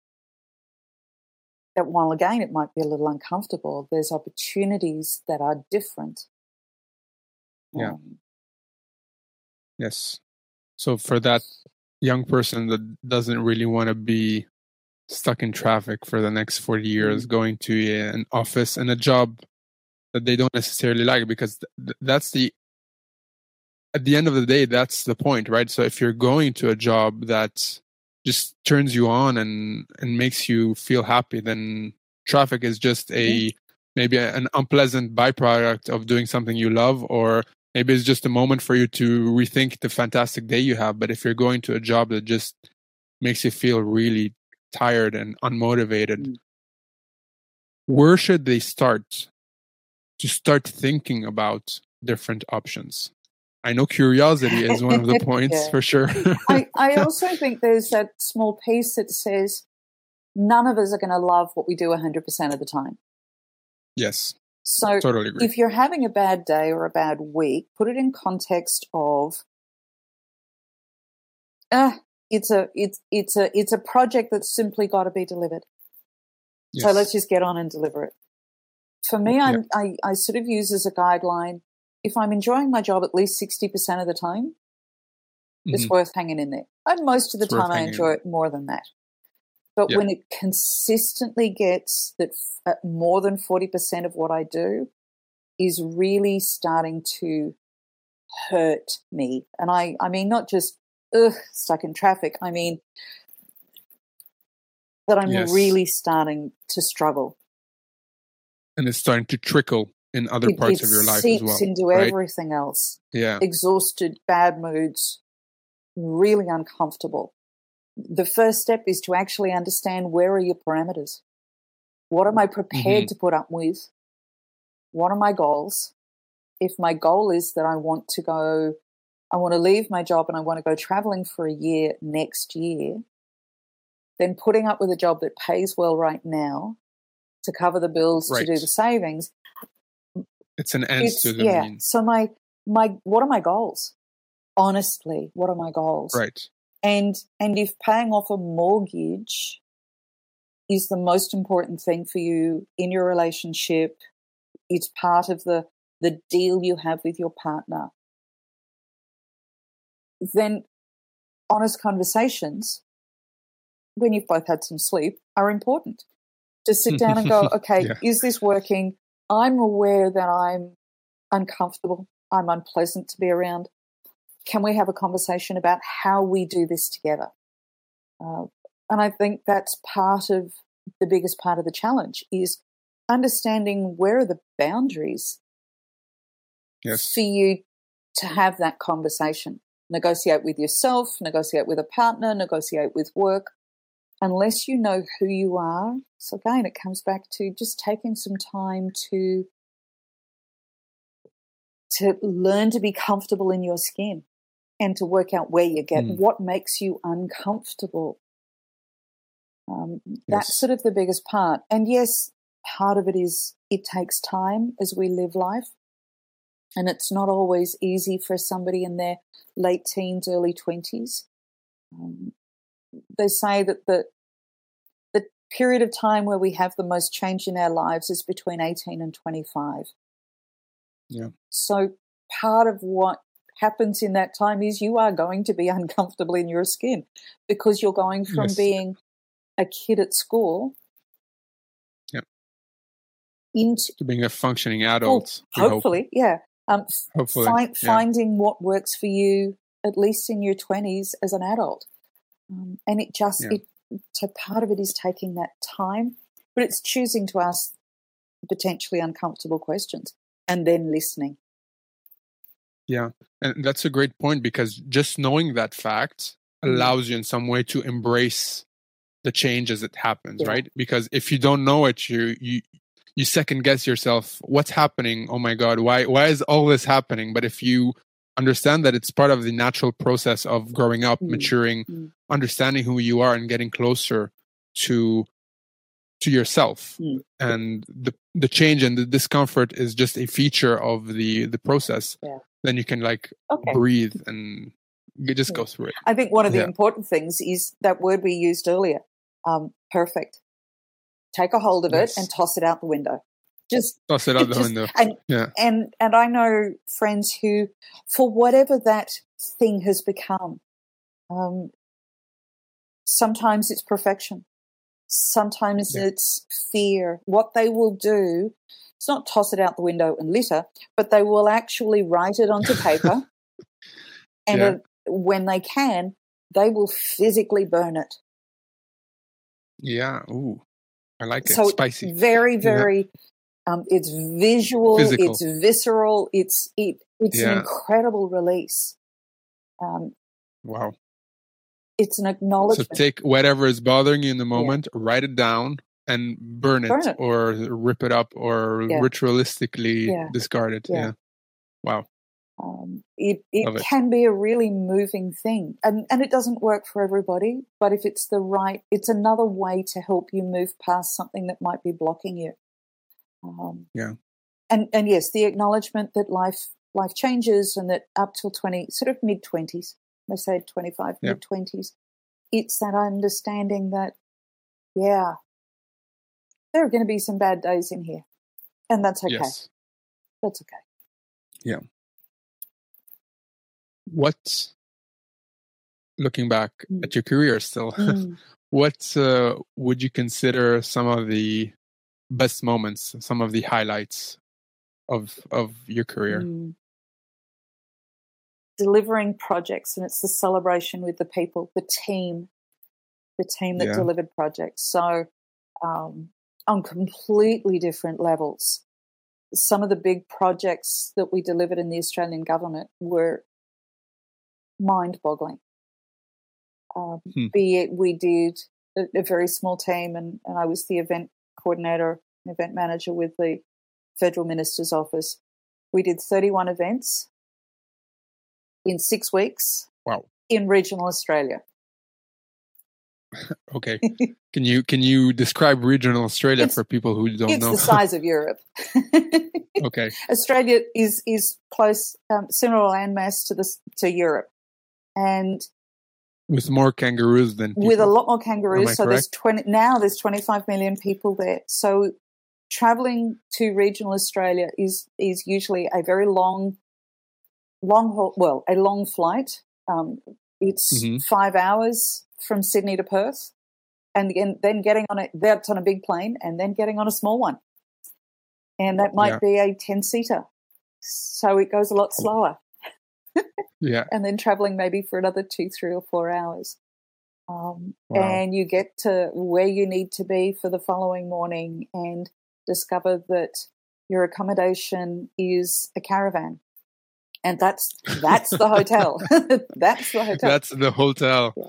that while again it might be a little uncomfortable there's opportunities that are different yeah. Um, yes. So for that young person that doesn't really want to be stuck in traffic for the next 40 years, mm-hmm. going to an office and a job that they don't necessarily like because th- that's the at the end of the day that's the point right so if you're going to a job that just turns you on and and makes you feel happy then traffic is just a mm-hmm. maybe an unpleasant byproduct of doing something you love or maybe it's just a moment for you to rethink the fantastic day you have but if you're going to a job that just makes you feel really tired and unmotivated mm. where should they start to start thinking about different options I know curiosity is one of the points yeah. for sure. I, I also think there's that small piece that says none of us are going to love what we do 100% of the time. Yes. So totally if you're having a bad day or a bad week, put it in context of uh, it's a it's it's a it's a project that's simply got to be delivered. Yes. So let's just get on and deliver it. For me, yeah. I, I sort of use as a guideline if I'm enjoying my job at least 60% of the time, mm-hmm. it's worth hanging in there. And most of the it's time, I enjoy it more than that. But when it consistently gets that f- uh, more than 40% of what I do is really starting to hurt me. And I, I mean, not just ugh, stuck in traffic, I mean that I'm yes. really starting to struggle. And it's starting to trickle in other it, parts it of your life as well. into right? everything else. Yeah. Exhausted, bad moods, really uncomfortable. The first step is to actually understand where are your parameters? What am I prepared mm-hmm. to put up with? What are my goals? If my goal is that I want to go, I want to leave my job and I want to go traveling for a year next year, then putting up with a job that pays well right now to cover the bills, right. to do the savings, it's an end it's, to the yeah. So my my what are my goals? Honestly, what are my goals? Right. And and if paying off a mortgage is the most important thing for you in your relationship, it's part of the the deal you have with your partner, then honest conversations when you've both had some sleep are important. To sit down and go, okay, yeah. is this working? I'm aware that I'm uncomfortable, I'm unpleasant to be around. Can we have a conversation about how we do this together? Uh, and I think that's part of the biggest part of the challenge is understanding where are the boundaries yes. for you to have that conversation. Negotiate with yourself, negotiate with a partner, negotiate with work. Unless you know who you are so again, it comes back to just taking some time to to learn to be comfortable in your skin and to work out where you get mm. what makes you uncomfortable. Um, yes. That's sort of the biggest part. And yes, part of it is it takes time as we live life. And it's not always easy for somebody in their late teens, early 20s. Um, they say that the, period of time where we have the most change in our lives is between 18 and 25. Yeah. So part of what happens in that time is you are going to be uncomfortable in your skin because you're going from yes. being a kid at school yeah. into to being a functioning adult. Well, hopefully, hope. yeah. Um, hopefully, fi- yeah. finding what works for you, at least in your 20s as an adult. Um, and it just, yeah. it so part of it is taking that time, but it's choosing to ask potentially uncomfortable questions and then listening. Yeah, and that's a great point because just knowing that fact mm. allows you in some way to embrace the change as it happens, yeah. right? Because if you don't know it, you you you second guess yourself. What's happening? Oh my god, why why is all this happening? But if you understand that it's part of the natural process of growing up, mm. maturing, mm. understanding who you are, and getting closer to to yourself. Mm. And the the change and the discomfort is just a feature of the the process. Yeah. Then you can like okay. breathe and just yeah. go through it. I think one of the yeah. important things is that word we used earlier. Um, perfect. Take a hold of yes. it and toss it out the window just toss it out the window. And, yeah. and and I know friends who, for whatever that thing has become, um, sometimes it's perfection, sometimes yeah. it's fear. What they will do, it's not toss it out the window and litter, but they will actually write it onto paper. and Yeah. uh, when they can, they will physically burn it. Yeah. Ooh. I like it. So Spicy. very, Yeah. very. Um, it's visual. Physical. It's visceral. It's it. It's an incredible release. Um, Wow. it's an So acknowledgement. take whatever is bothering you in the moment, write it down, and burn it, Burn it. or rip it up, or Yeah. ritualistically Yeah. discard it. Yeah. Yeah. Wow. um, it Love it it. can be a really moving thing, and and it doesn't work for everybody. But if it's the right, it's another way to help you move past something that might be blocking you. Um, Yeah. and and yes, the acknowledgement that life life changes, and that up till twenty, sort of mid twenties, they say twenty five, mid twenties, it's that understanding that yeah, there are going to be some bad days in here, and that's okay. Yes. That's okay. Yeah. What? Looking back Mm. at your career, still, Mm. what uh, would you consider some of the best moments, some of the highlights of of your career? Mm. Delivering projects, and it's the celebration with the people, the team, the team that Yeah. delivered projects. So, um, on completely different levels. Some of the big projects that we delivered in the Australian government were mind boggling. Um, Hmm. Be it we did a, a very small team, and, and I was the event coordinator, event manager with the Federal Minister's Office. We did 31 events in six weeks Wow. in regional Australia. Okay. can you can you describe regional Australia It's- for people who don't it's know? It's the size of Europe. okay. Australia is is close, um, similar landmass to this to Europe, and With more kangaroos than people. with a lot more kangaroos. So there's twenty now. There's 25 million people there. So traveling to regional Australia is is usually a very long, long haul. Well, a long flight. Um, it's Mhm. five hours from Sydney to Perth, and then getting on a that's on a big plane, and then getting on a small one, and that might Yeah. be a 10 seater. So it goes a lot slower Yeah. and then traveling maybe for another two, three, or four hours. Um, Wow. And you get to where you need to be for the following morning and discover that your accommodation is a caravan. And that's that's the hotel. that's the hotel. That's the hotel. Yeah.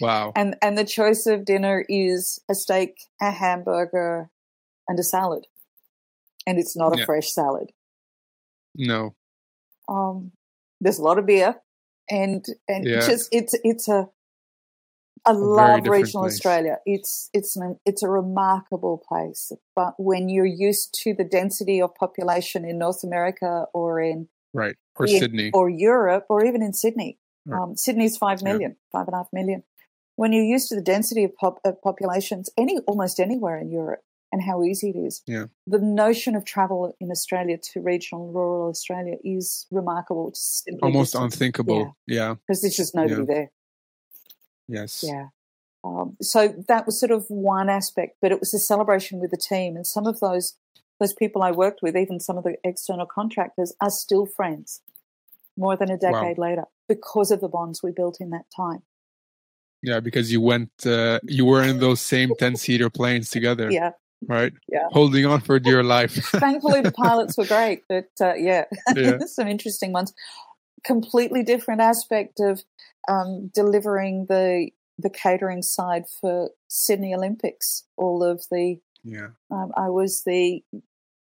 Wow. and and the choice of dinner is a steak, a hamburger, and a salad. And it's not a Yeah. fresh salad. No. Um, there's a lot of beer, and and Yeah. just it's it's a I very love regional place. Australia. It's it's an it's a remarkable place. But when you're used to the density of population in North America or in Right. Or in- Sydney. or Europe or even in Sydney, Right. um, Sydney's five Yeah. million, five and a half million. When you're used to the density of, pop, of populations, any almost anywhere in Europe, and how easy it is, Yeah. the notion of travel in Australia to regional rural Australia is remarkable. It's Almost just- unthinkable. Yeah. because there's just nobody Yeah. there. Yes. Yeah. Um, so that was sort of one aspect, but it was a celebration with the team, and some of those those people I worked with, even some of the external contractors, are still friends more than a Wow. decade later because of the bonds we built in that time. Yeah, because you went, uh, you were in those same 10 seater planes together, Yeah. right? Yeah. Holding on for dear life. Thankfully, the pilots were great, but uh, yeah, Yeah. some interesting ones. Completely different aspect of um, delivering the the catering side for Sydney Olympics. All of the yeah. Um, I was the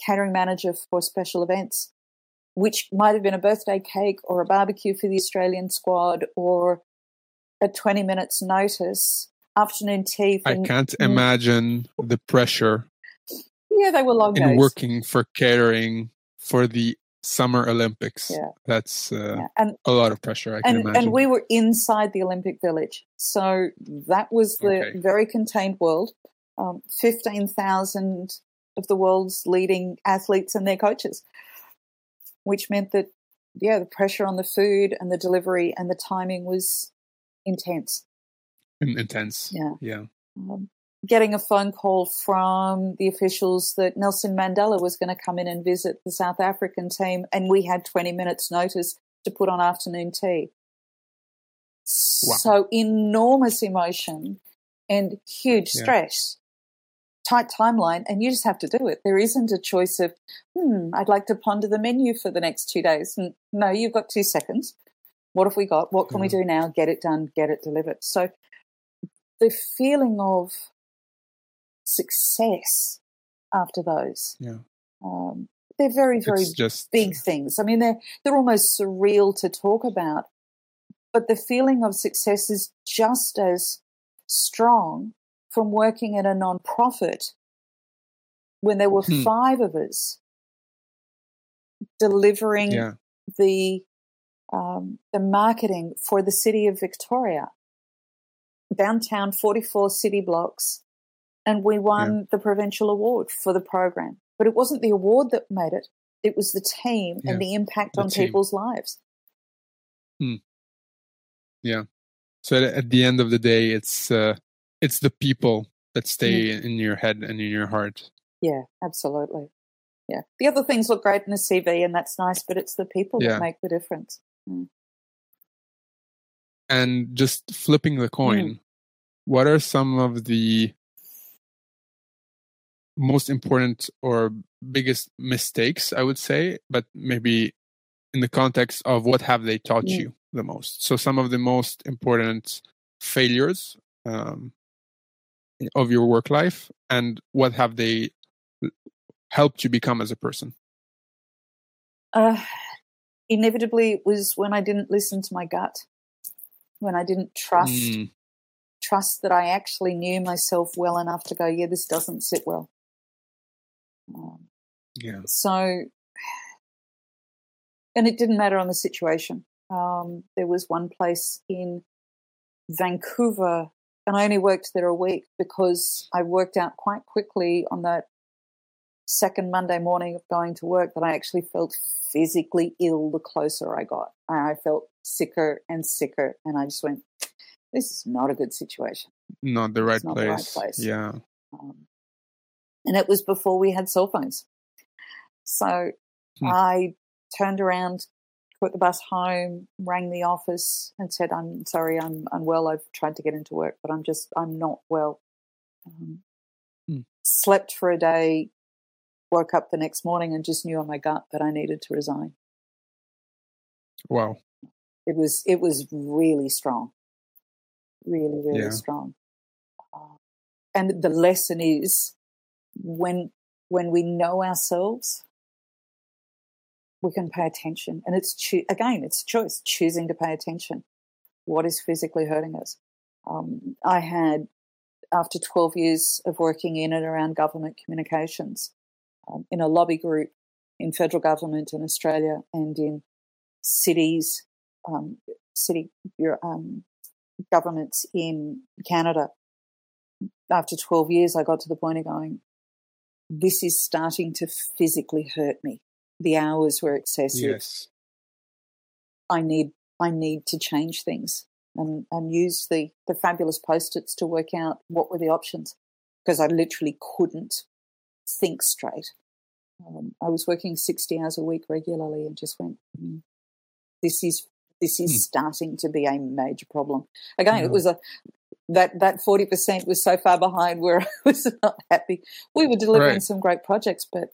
catering manager for special events, which might have been a birthday cake or a barbecue for the Australian squad or a 20 minutes notice, afternoon tea. For, I can't Mm. imagine the pressure Yeah, they were long in working for catering for the Summer Olympics. Yeah. That's uh, Yeah. And, a lot of pressure, I can and, imagine. and we were inside the Olympic Village. So that was the Okay. very contained world. Um, 15,000 of the world's leading athletes and their coaches, which meant that, yeah, the pressure on the food and the delivery and the timing was intense. Intense. Yeah. Yeah. Um, getting a phone call from the officials that Nelson Mandela was going to come in and visit the South African team, and we had 20 minutes' notice to put on afternoon tea. Wow. So enormous emotion and huge stress. Tight timeline, and you just have to do it. There isn't a choice of, hmm, I'd like to ponder the menu for the next two days. No, you've got two seconds. What have we got? What can we do now? Get it done, get it delivered. So the feeling of success after those. Yeah. Um, they're very, very just, big things. I mean, they're they're almost surreal to talk about, but the feeling of success is just as strong from working in a non-profit when there were hmm. five of us delivering yeah. the um, the marketing for the city of Victoria, downtown, forty four city blocks, and we won yeah. the provincial award for the program. But it wasn't the award that made it; it was the team yeah. and the impact the on team. people's lives. Hmm. Yeah. So at the end of the day, it's uh, it's the people that stay mm. in your head and in your heart. Yeah, absolutely. Yeah. The other things look great in the CV, and that's nice, but it's the people yeah. that make the difference. Mm. And just flipping the coin, mm. what are some of the most important or biggest mistakes i would say but maybe in the context of what have they taught yeah. you the most so some of the most important failures um, of your work life and what have they helped you become as a person uh, inevitably it was when i didn't listen to my gut when i didn't trust mm. trust that i actually knew myself well enough to go yeah this doesn't sit well um, yeah. So, and it didn't matter on the situation. Um, there was one place in Vancouver, and I only worked there a week because I worked out quite quickly on that second Monday morning of going to work that I actually felt physically ill the closer I got. I felt sicker and sicker, and I just went, "This is not a good situation. Not the right, place. The right place." Yeah. Um, and it was before we had cell phones. So hmm. I turned around, put the bus home, rang the office, and said, "I'm sorry, I'm unwell. I've tried to get into work, but I'm just I'm not well." Um, hmm. Slept for a day, woke up the next morning, and just knew on my gut that I needed to resign. Wow, it was it was really strong, really really yeah. strong. Uh, and the lesson is when when we know ourselves, we can pay attention. And it's cho- again, it's choice choosing to pay attention. What is physically hurting us? Um, I had, after 12 years of working in and around government communications, um, in a lobby group in federal government in Australia and in cities, um, city um, governments in Canada. After 12 years, I got to the point of going, this is starting to physically hurt me. The hours were excessive. Yes. I need I need to change things and, and use the, the fabulous post-its to work out what were the options because I literally couldn't think straight. Um, I was working 60 hours a week regularly and just went, mm, this is this is hmm. starting to be a major problem. Again, it was a that that 40% was so far behind where I was not happy. We were delivering right. some great projects, but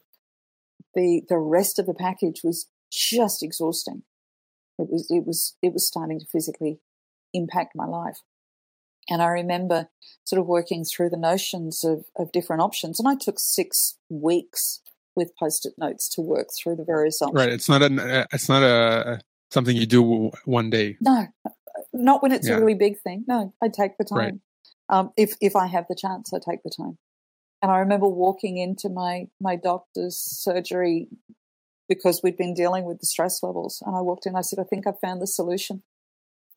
the the rest of the package was just exhausting. It was it was it was starting to physically impact my life. And I remember sort of working through the notions of, of different options. And I took six weeks with post-it notes to work through the various options. Right. It's not a it's not a something you do one day. No, not when it's yeah. a really big thing. No, I take the time. Right. Um, if if I have the chance, I take the time. And I remember walking into my my doctor's surgery because we'd been dealing with the stress levels. And I walked in. I said, "I think I found the solution."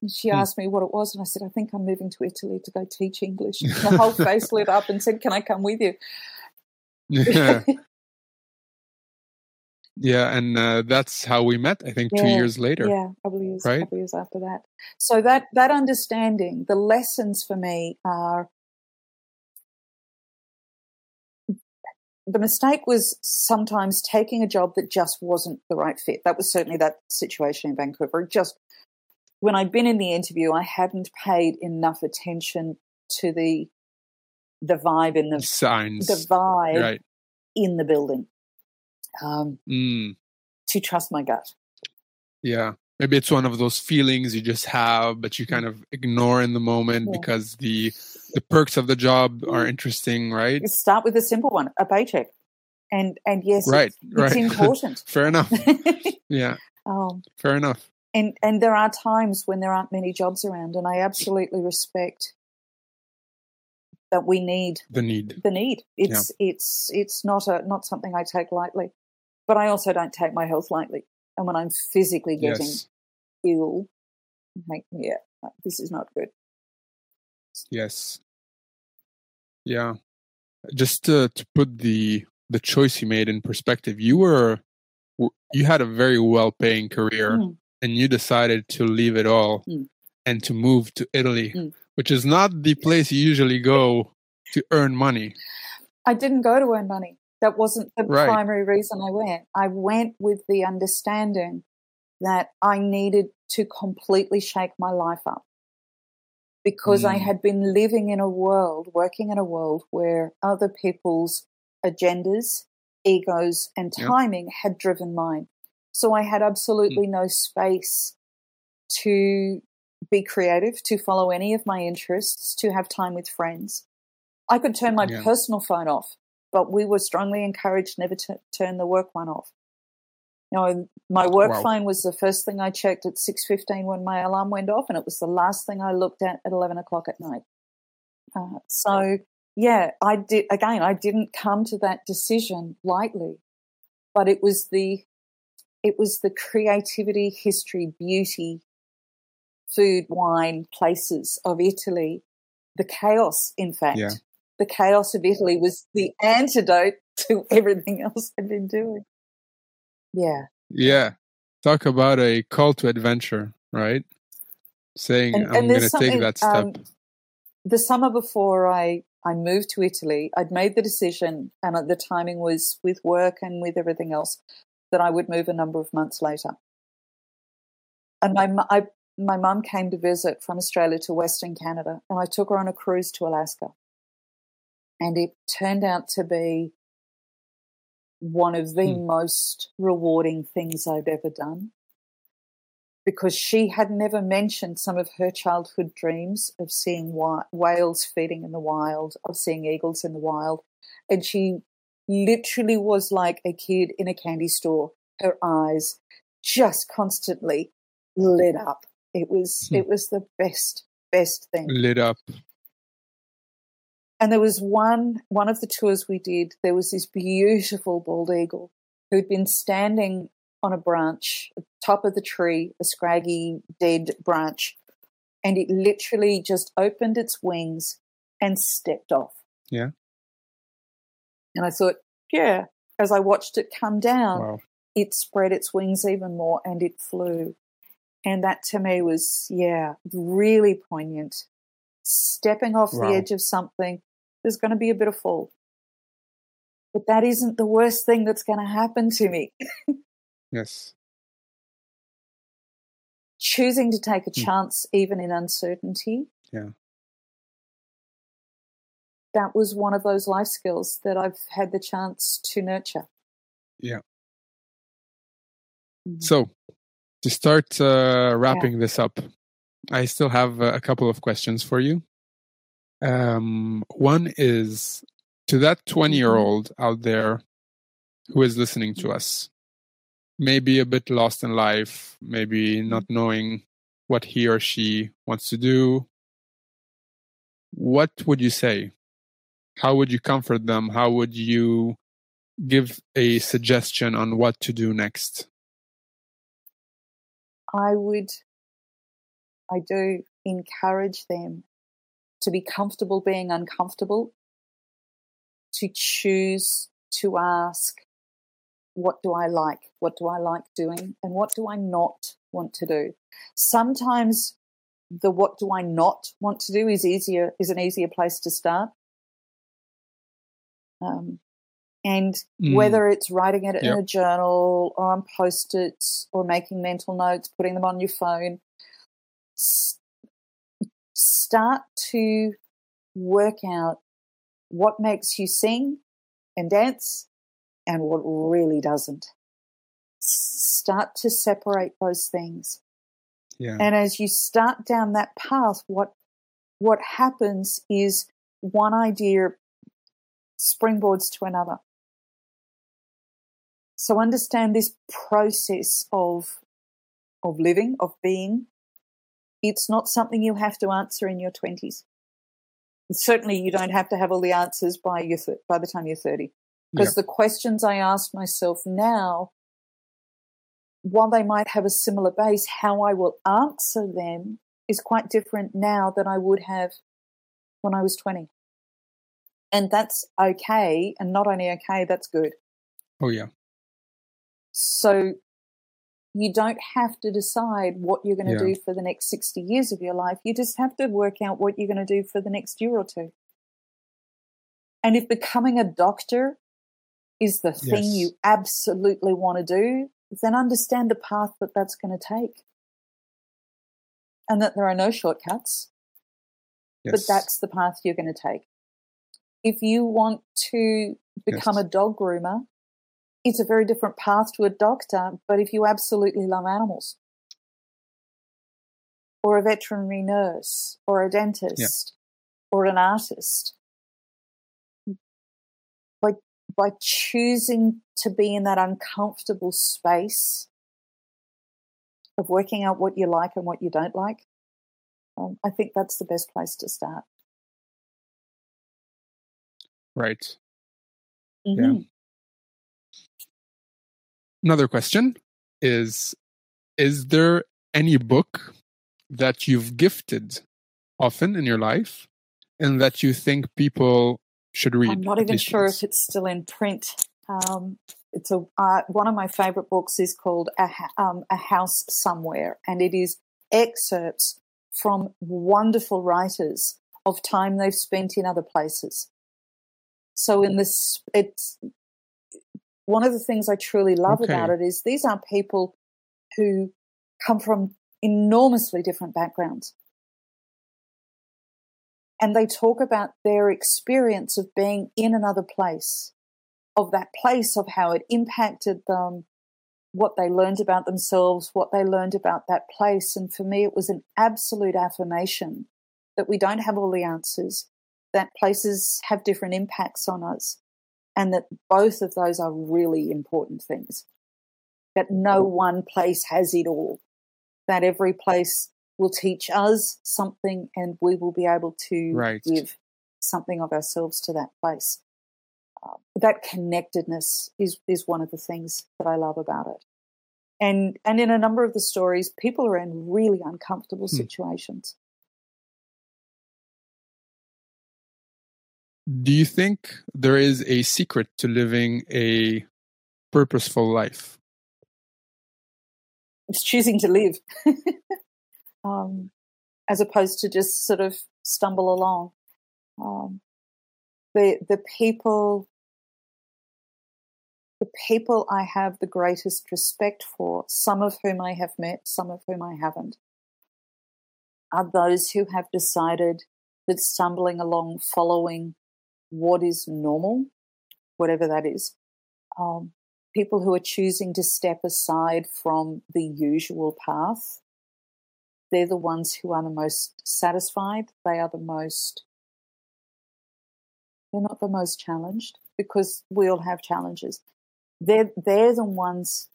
And she hmm. asked me what it was, and I said, "I think I'm moving to Italy to go teach English." And the whole face lit up and said, "Can I come with you?" Yeah. Yeah, and uh, that's how we met. I think yeah, two years later. Yeah, couple years, right? couple years after that. So that that understanding, the lessons for me are the mistake was sometimes taking a job that just wasn't the right fit. That was certainly that situation in Vancouver. It just when I'd been in the interview, I hadn't paid enough attention to the the vibe in the signs, the vibe right. in the building. Um, Mm, to trust my gut. yeah. Maybe it's one of those feelings you just have, but you kind of ignore in the moment Yeah. because the the perks of the job are interesting, right? You start with a simple one, a paycheck, and and yes, Right, it's, it's important. Fair enough. Yeah, um, fair enough. and and there are times when there aren't many jobs around, and I absolutely respect that we need The need. the need. It's it's it's not a not something I take lightly, but I also don't take my health lightly. And when I'm physically getting Yes. Ill, yeah, this is not good. Yes. Yeah. Just to, to put the the choice you made in perspective, you were you had a very well paying career Mm. and you decided to leave it all Mm. and to move to Italy, Mm. which is not the place you usually go to earn money. I didn't go to earn money. That wasn't the Right. primary reason I went. I went with the understanding that I needed to completely shake my life up because I Mm. had been living in a world, working in a world where other people's agendas, egos, and timing had driven mine. So I had absolutely no space to be creative, to follow any of my interests, to have time with friends. I could turn my Yeah. personal phone off, but we were strongly encouraged never to turn the work one off. You know, my work Wow. phone was the first thing I checked at six fifteen when my alarm went off, and it was the last thing I looked at at eleven o'clock at night. Uh, so yeah, I did again. I didn't come to that decision lightly, but it was the it was the creativity, history, beauty, food, wine, places of Italy, the chaos. In fact, Yeah. the chaos of Italy was the antidote to everything else I'd been doing. Yeah, Yeah. Talk about a call to adventure, right? Saying And- I'm going to take that step. um, the summer before I, I moved to Italy, I'd made the decision, and the timing was with work and with everything else, that I would move a number of months later. And my, I, my mum came to visit from Australia to Western Canada, and I took her on a cruise to Alaska. And it turned out to be one of the Hmm. most rewarding things I've ever done because she had never mentioned some of her childhood dreams of seeing whales feeding in the wild, of seeing eagles in the wild. And she literally was like a kid in a candy store. Her eyes just constantly lit up. It was Hmm. it was the best best thing. Lit up. And there was one one of the tours we did. There was this beautiful bald eagle who'd been standing on a branch, at the top of the tree, a scraggy dead branch, and it literally just opened its wings and stepped off. Yeah. And I thought, yeah. As I watched it come down, Wow. it spread its wings even more and it flew. And that to me was, yeah, really poignant. Stepping off Wow. the edge of something, there's going to be a bit of fall. But that isn't the worst thing that's going to happen to me. Yes. Choosing to take a Hmm. chance, even in uncertainty. Yeah. That was one of those life skills that I've had the chance to nurture. Yeah. Mhm. So, to start uh, wrapping this up, I still have uh, a couple of questions for you. Um, one is to that mm-hmm. 20 year old out there who is listening to mm-hmm. us, maybe a bit lost in life, maybe mm-hmm. not knowing what he or she wants to do. What would you say? How would you comfort them? How would you give a suggestion on what to do next? I would, I do encourage them to be comfortable being uncomfortable, to choose to ask, what do I like? What do I like doing? And what do I not want to do? Sometimes the what do I not want to do is easier, is an easier place to start. Um, And Mm. whether it's writing it in Yep. a journal or on post its or making mental notes, putting them on your phone, start to work out what makes you sing and dance and what really doesn't. Start to separate those things. Yeah. And as you start down that path, what what happens is one idea springboards to another. So understand this process of of living, of being. It's not something you have to answer in your twenties. Certainly, you don't have to have all the answers by your by the time you're thirty. Because the questions I ask myself now, while they might have a similar base, how I will answer them is quite different now than I would have when I was 20. And that's okay. And not only okay, that's good. Oh yeah. So you don't have to decide what you're going to Yeah. do for the next 60 years of your life. You just have to work out what you're going to do for the next year or two. And if becoming a doctor is the thing Yes. you absolutely want to do, then understand the path that that's going to take. And that there are no shortcuts, Yes. but that's the path you're going to take. If you want to become Yes. a dog groomer, it's a very different path to a doctor, but if you absolutely love animals, or a veterinary nurse, or a dentist, or an artist, by, by choosing to be in that uncomfortable space of working out what you like and what you don't like, um, I think that's the best place to start. right. Mhm. Another question is Is there any book that you've gifted often in your life and that you think people should read? I'm not even sure if it's still in print. Um, it's a uh, one of my favorite books is called a, um, a House Somewhere, and it is excerpts from wonderful writers of time they've spent in other places. So in this, it's one of the things I truly love Okay. about it is these are people who come from enormously different backgrounds. And they talk about their experience of being in another place, of that place, of how it impacted them, what they learned about themselves, what they learned about that place. And for me, it was an absolute affirmation that we don't have all the answers, that places have different impacts on us, and that both of those are really important things. That no one place has it all, that every place will teach us something and we will be able to Right. give something of ourselves to that place. Uh, that connectedness is, is one of the things that I love about it. And, and in a number of the stories, people are in really uncomfortable Hmm. situations. Do you think there is a secret to living a purposeful life? It's choosing to live um, as opposed to just sort of stumble along. Um, the the people the people I have the greatest respect for, some of whom I have met, some of whom I haven't, are those who have decided that stumbling along, following what is normal, whatever that is, um, people who are choosing to step aside from the usual path, they're the ones who are the most satisfied. They are the most, they're not the most challenged because we all have challenges. They're, they're the ones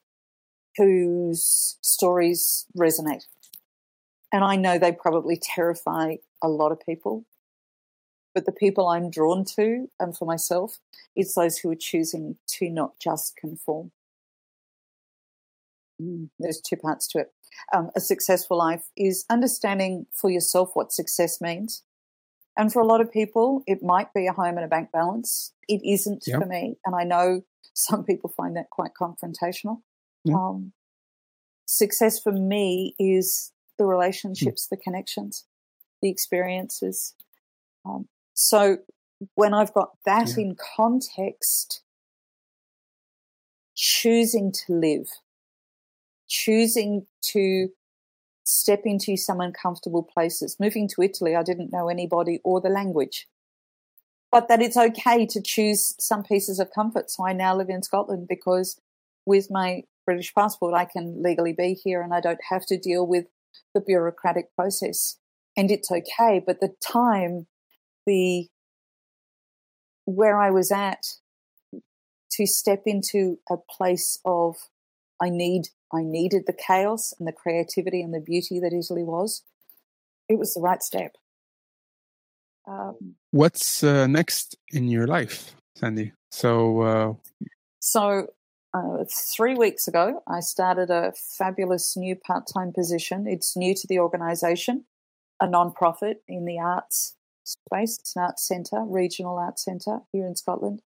whose stories resonate. And I know they probably terrify a lot of people. But the people I'm drawn to, and for myself, it's those who are choosing to not just conform. Mm, there's two parts to it. Um, a successful life is understanding for yourself what success means. And for a lot of people, it might be a home and a bank balance. It isn't Yep. for me. And I know some people find that quite confrontational. Yeah. Um, success for me is the relationships, the connections, the experiences. Um, so when I've got that Yeah. in context, choosing to live, choosing to step into some uncomfortable places. Moving to Italy, I didn't know anybody or the language. But that it's okay to choose some pieces of comfort. So I now live in Scotland because with my British passport, I can legally be here and I don't have to deal with the bureaucratic process. And it's okay. But the time, the where I was at to step into a place of I need I needed the chaos and the creativity and the beauty that Italy was. It was the right step. Um, What's uh, next in your life, Sandy? So, uh... so uh, three weeks ago, I started a fabulous new part-time position. It's new to the organisation, a non-profit in the arts space. It's an arts centre, regional arts centre here in Scotland,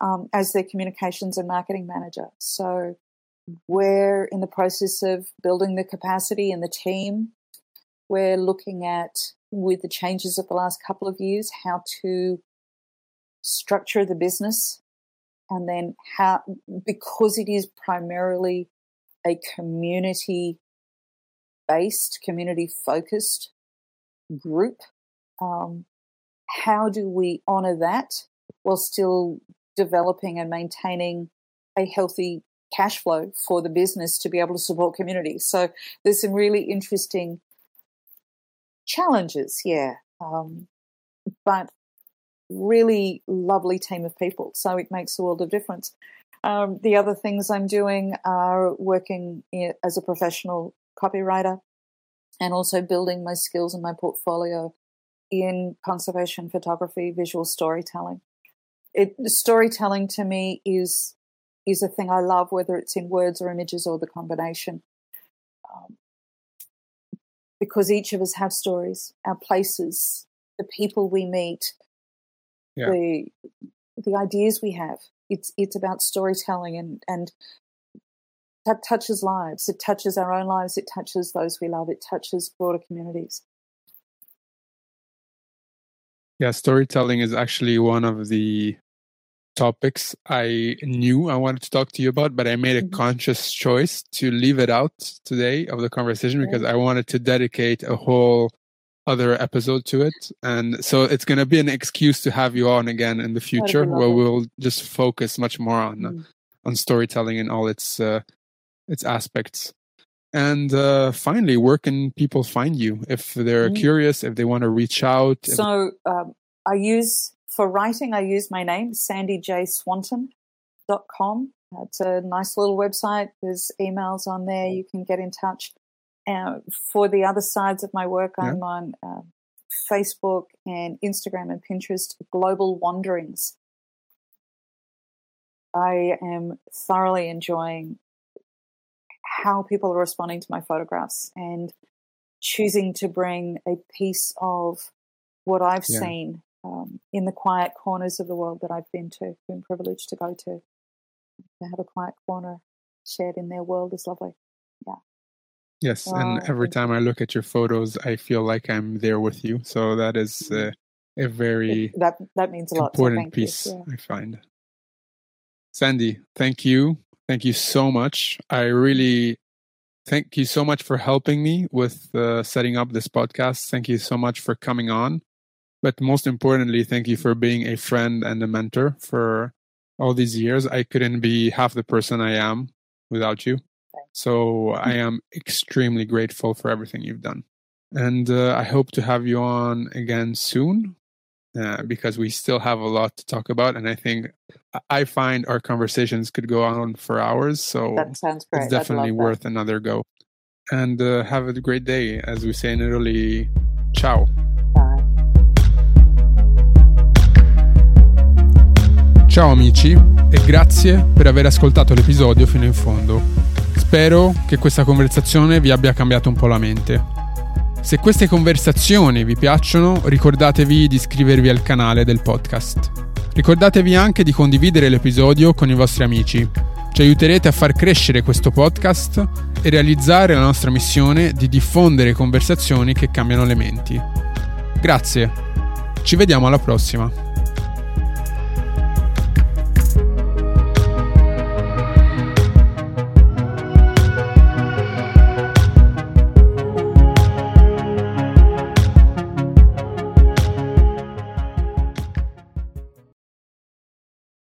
um, as their communications and marketing manager. So we're in the process of building the capacity and the team. We're looking at, with the changes of the last couple of years, how to structure the business and then how, because it is primarily a community based, community focused group, um, how do we honor that while still developing and maintaining a healthy cash flow for the business to be able to support communities. So there's some really interesting challenges, yeah, um, but really lovely team of people. So it makes a world of difference. Um, the other things I'm doing are working as a professional copywriter and also building my skills and my portfolio in conservation photography, visual storytelling. It, storytelling to me is is a thing I love, whether it's in words or images or the combination. Um, because each of us have stories, our places, the people we meet, yeah. the the ideas we have. It's it's about storytelling and and that touches lives. It touches our own lives. It touches those we love. It touches broader communities. Yeah, storytelling is actually one of the topics I knew I wanted to talk to you about, but I made a mm-hmm. conscious choice to leave it out today of the conversation because I wanted to dedicate a whole other episode to it. And so it's going to be an excuse to have you on again in the future where we'll just focus much more on mm. on storytelling and all its uh, its aspects. And uh, finally, where can people find you if they're mm. curious, if they want to reach out? So um, I use for writing, I use my name, sandyjswanton.com. It's a nice little website. There's emails on there. You can get in touch. Uh, for the other sides of my work, yeah. I'm on uh, Facebook and Instagram and Pinterest, Global Wanderings. I am thoroughly enjoying how people are responding to my photographs and choosing to bring a piece of what I've yeah. seen um, in the quiet corners of the world that I've been to, been privileged to go to. To have a quiet corner shared in their world is lovely. Yeah. Yes, and every time I look at your photos, I feel like I'm there with you. So that is uh, a very that that means a lot. Important so piece, yeah. I find. Sandy, thank you, thank you so much. I really thank you so much for helping me with uh, setting up this podcast. Thank you so much for coming on. But most importantly, thank you for being a friend and a mentor for all these years. I couldn't be half the person I am without you. So I am extremely grateful for everything you've done. And uh, I hope to have you on again soon uh, because we still have a lot to talk about. And I think I find our conversations could go on for hours. So that sounds great. it's definitely worth that. another go. And uh, have a great day. As we say in Italy, ciao. Ciao amici e grazie per aver ascoltato l'episodio fino in fondo. Spero che questa conversazione vi abbia cambiato un po' la mente. Se queste conversazioni vi piacciono, ricordatevi di iscrivervi al canale del podcast. Ricordatevi anche di condividere l'episodio con i vostri amici. Ci aiuterete a far crescere questo podcast e realizzare la nostra missione di diffondere conversazioni che cambiano le menti. Grazie. Ci vediamo alla prossima.